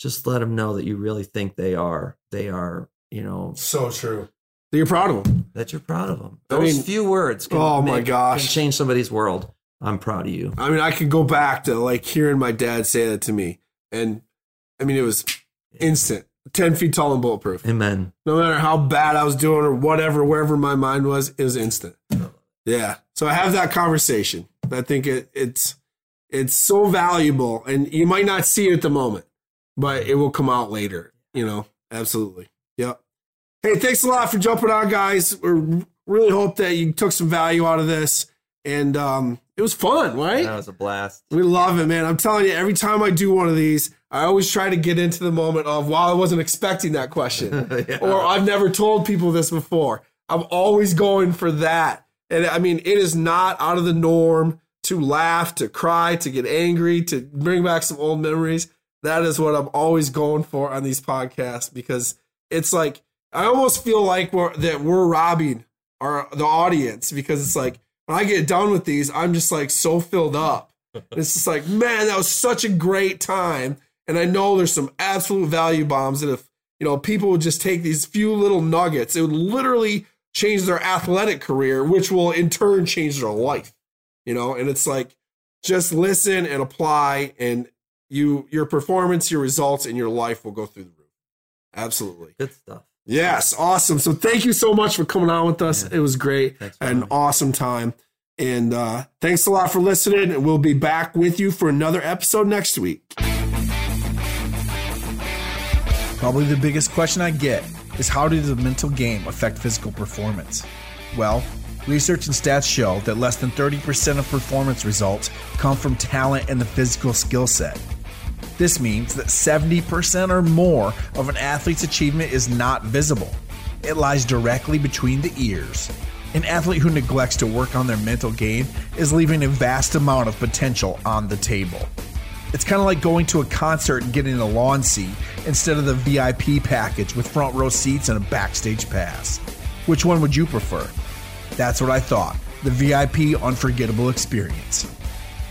[SPEAKER 2] just let them know that you really think they are they are you know
[SPEAKER 1] so true that you're proud of them
[SPEAKER 2] that you're proud of them those I mean, few words can,
[SPEAKER 1] oh my gosh
[SPEAKER 2] can change somebody's world i'm proud of you
[SPEAKER 1] i mean i could go back to like hearing my dad say that to me and i mean it was instant 10 feet tall and bulletproof
[SPEAKER 2] amen
[SPEAKER 1] no matter how bad i was doing or whatever wherever my mind was it was instant yeah so i have that conversation i think it, it's it's so valuable and you might not see it at the moment but it will come out later. You know, absolutely. Yep. Hey, thanks a lot for jumping on, guys. We really hope that you took some value out of this, and um, it was fun, right?
[SPEAKER 2] That was a blast.
[SPEAKER 1] We love it, man. I'm telling you, every time I do one of these, I always try to get into the moment of, "Wow, I wasn't expecting that question," yeah. or "I've never told people this before." I'm always going for that, and I mean, it is not out of the norm to laugh, to cry, to get angry, to bring back some old memories that is what I'm always going for on these podcasts because it's like I almost feel like we're that we're robbing our the audience because it's like when I get done with these, I'm just like so filled up. it's just like, man, that was such a great time. And I know there's some absolute value bombs that if you know people would just take these few little nuggets, it would literally change their athletic career, which will in turn change their life. You know, and it's like just listen and apply and you your performance, your results, and your life will go through the roof. Absolutely.
[SPEAKER 2] Good stuff.
[SPEAKER 1] Yes, awesome. So thank you so much for coming on with us. Yeah. It was great. An awesome time. And uh, thanks a lot for listening. And we'll be back with you for another episode next week. Probably the biggest question I get is how does the mental game affect physical performance? Well, research and stats show that less than 30% of performance results come from talent and the physical skill set. This means that 70% or more of an athlete's achievement is not visible. It lies directly between the ears. An athlete who neglects to work on their mental game is leaving a vast amount of potential on the table. It's kind of like going to a concert and getting a lawn seat instead of the VIP package with front row seats and a backstage pass. Which one would you prefer? That's what I thought the VIP unforgettable experience.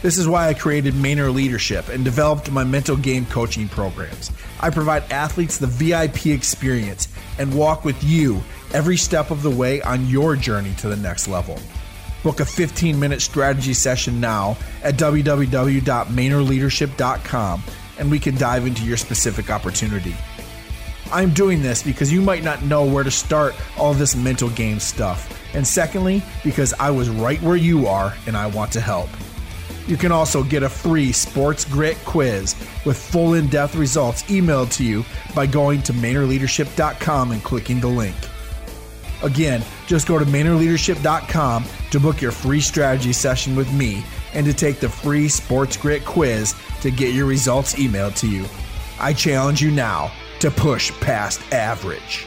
[SPEAKER 1] This is why I created Maynor Leadership and developed my mental game coaching programs. I provide athletes the VIP experience and walk with you every step of the way on your journey to the next level. Book a 15 minute strategy session now at www.mainerleadership.com and we can dive into your specific opportunity. I'm doing this because you might not know where to start all this mental game stuff. And secondly, because I was right where you are and I want to help. You can also get a free sports grit quiz with full in depth results emailed to you by going to mainerleadership.com and clicking the link. Again, just go to mainerleadership.com to book your free strategy session with me and to take the free Sports Grit quiz to get your results emailed to you. I challenge you now to push past average.